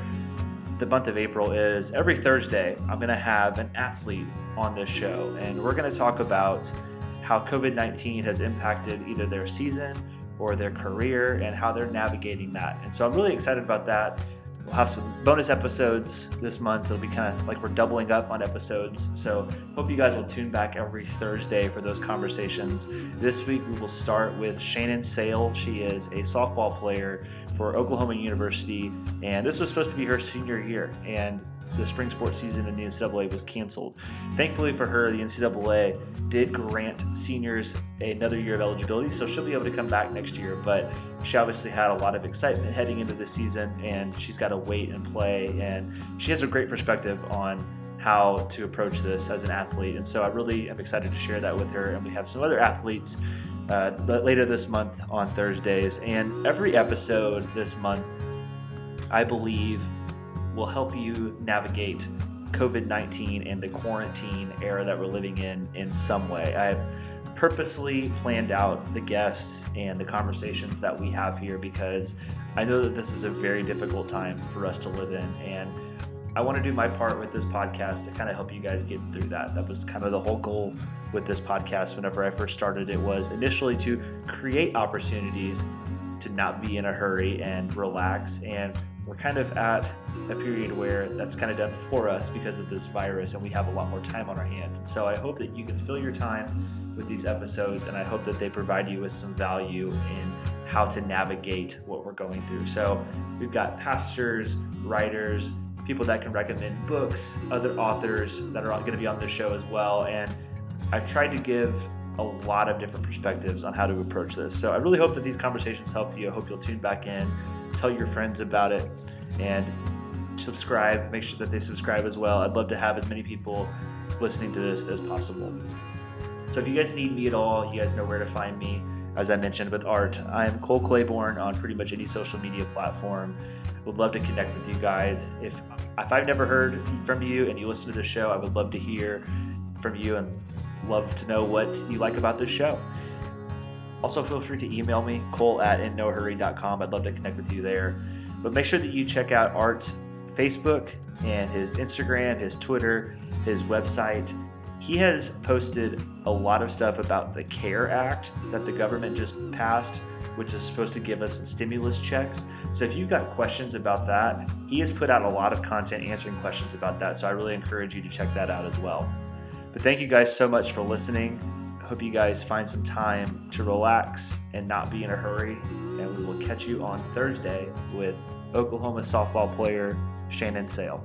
Speaker 1: the month of April is every Thursday, I'm going to have an athlete on this show, and we're going to talk about how COVID 19 has impacted either their season or their career and how they're navigating that. And so, I'm really excited about that. We'll have some bonus episodes this month. It'll be kind of like we're doubling up on episodes. So, hope you guys will tune back every Thursday for those conversations. This week, we will start with Shannon Saile. She is a softball player for Oklahoma University, and this was supposed to be her senior year. And the spring sports season in the NCAA was canceled. Thankfully for her, the NCAA did grant seniors another year of eligibility, so she'll be able to come back next year. But she obviously had a lot of excitement heading into the season, and she's got to wait and play. And she has a great perspective on how to approach this as an athlete. And so I really am excited to share that with her. And we have some other athletes uh, later this month on Thursdays. And every episode this month, I believe, will help you navigate COVID 19 and the quarantine era that we're living in in some way. I've purposely planned out the guests and the conversations that we have here because I know that this is a very difficult time for us to live in. And I want to do my part with this podcast to kind of help you guys get through that. That was kind of the whole goal with this podcast whenever I first started it was initially to create opportunities to not be in a hurry and relax and we're kind of at a period where that's kind of done for us because of this virus and we have a lot more time on our hands. And so I hope that you can fill your time with these episodes and I hope that they provide you with some value in how to navigate what we're going through. So we've got pastors, writers, people that can recommend books, other authors that are going to be on the show as well. And I've tried to give a lot of different perspectives on how to approach this. So I really hope that these conversations help you. I hope you'll tune back in tell your friends about it, and subscribe. Make sure that they subscribe as well. I'd love to have as many people listening to this as possible. So if you guys need me at all, you guys know where to find me. As I mentioned with art, I am Cole Claiborne on pretty much any social media platform. Would love to connect with you guys. If if I've never heard from you and you listen to the show, I would love to hear from you and love to know what you like about this show. Also, feel free to email me, cole at innohurry.com. I'd love to connect with you there. But make sure that you check out Art's Facebook and his Instagram, his Twitter, his website. He has posted a lot of stuff about the CARE Act that the government just passed, which is supposed to give us some stimulus checks. So if you've got questions about that, he has put out a lot of content answering questions about that. So I really encourage you to check that out as well. But thank you guys so much for listening hope you guys find some time to relax and not be in a hurry. And we will catch you on Thursday with Oklahoma softball player Shannon Saile.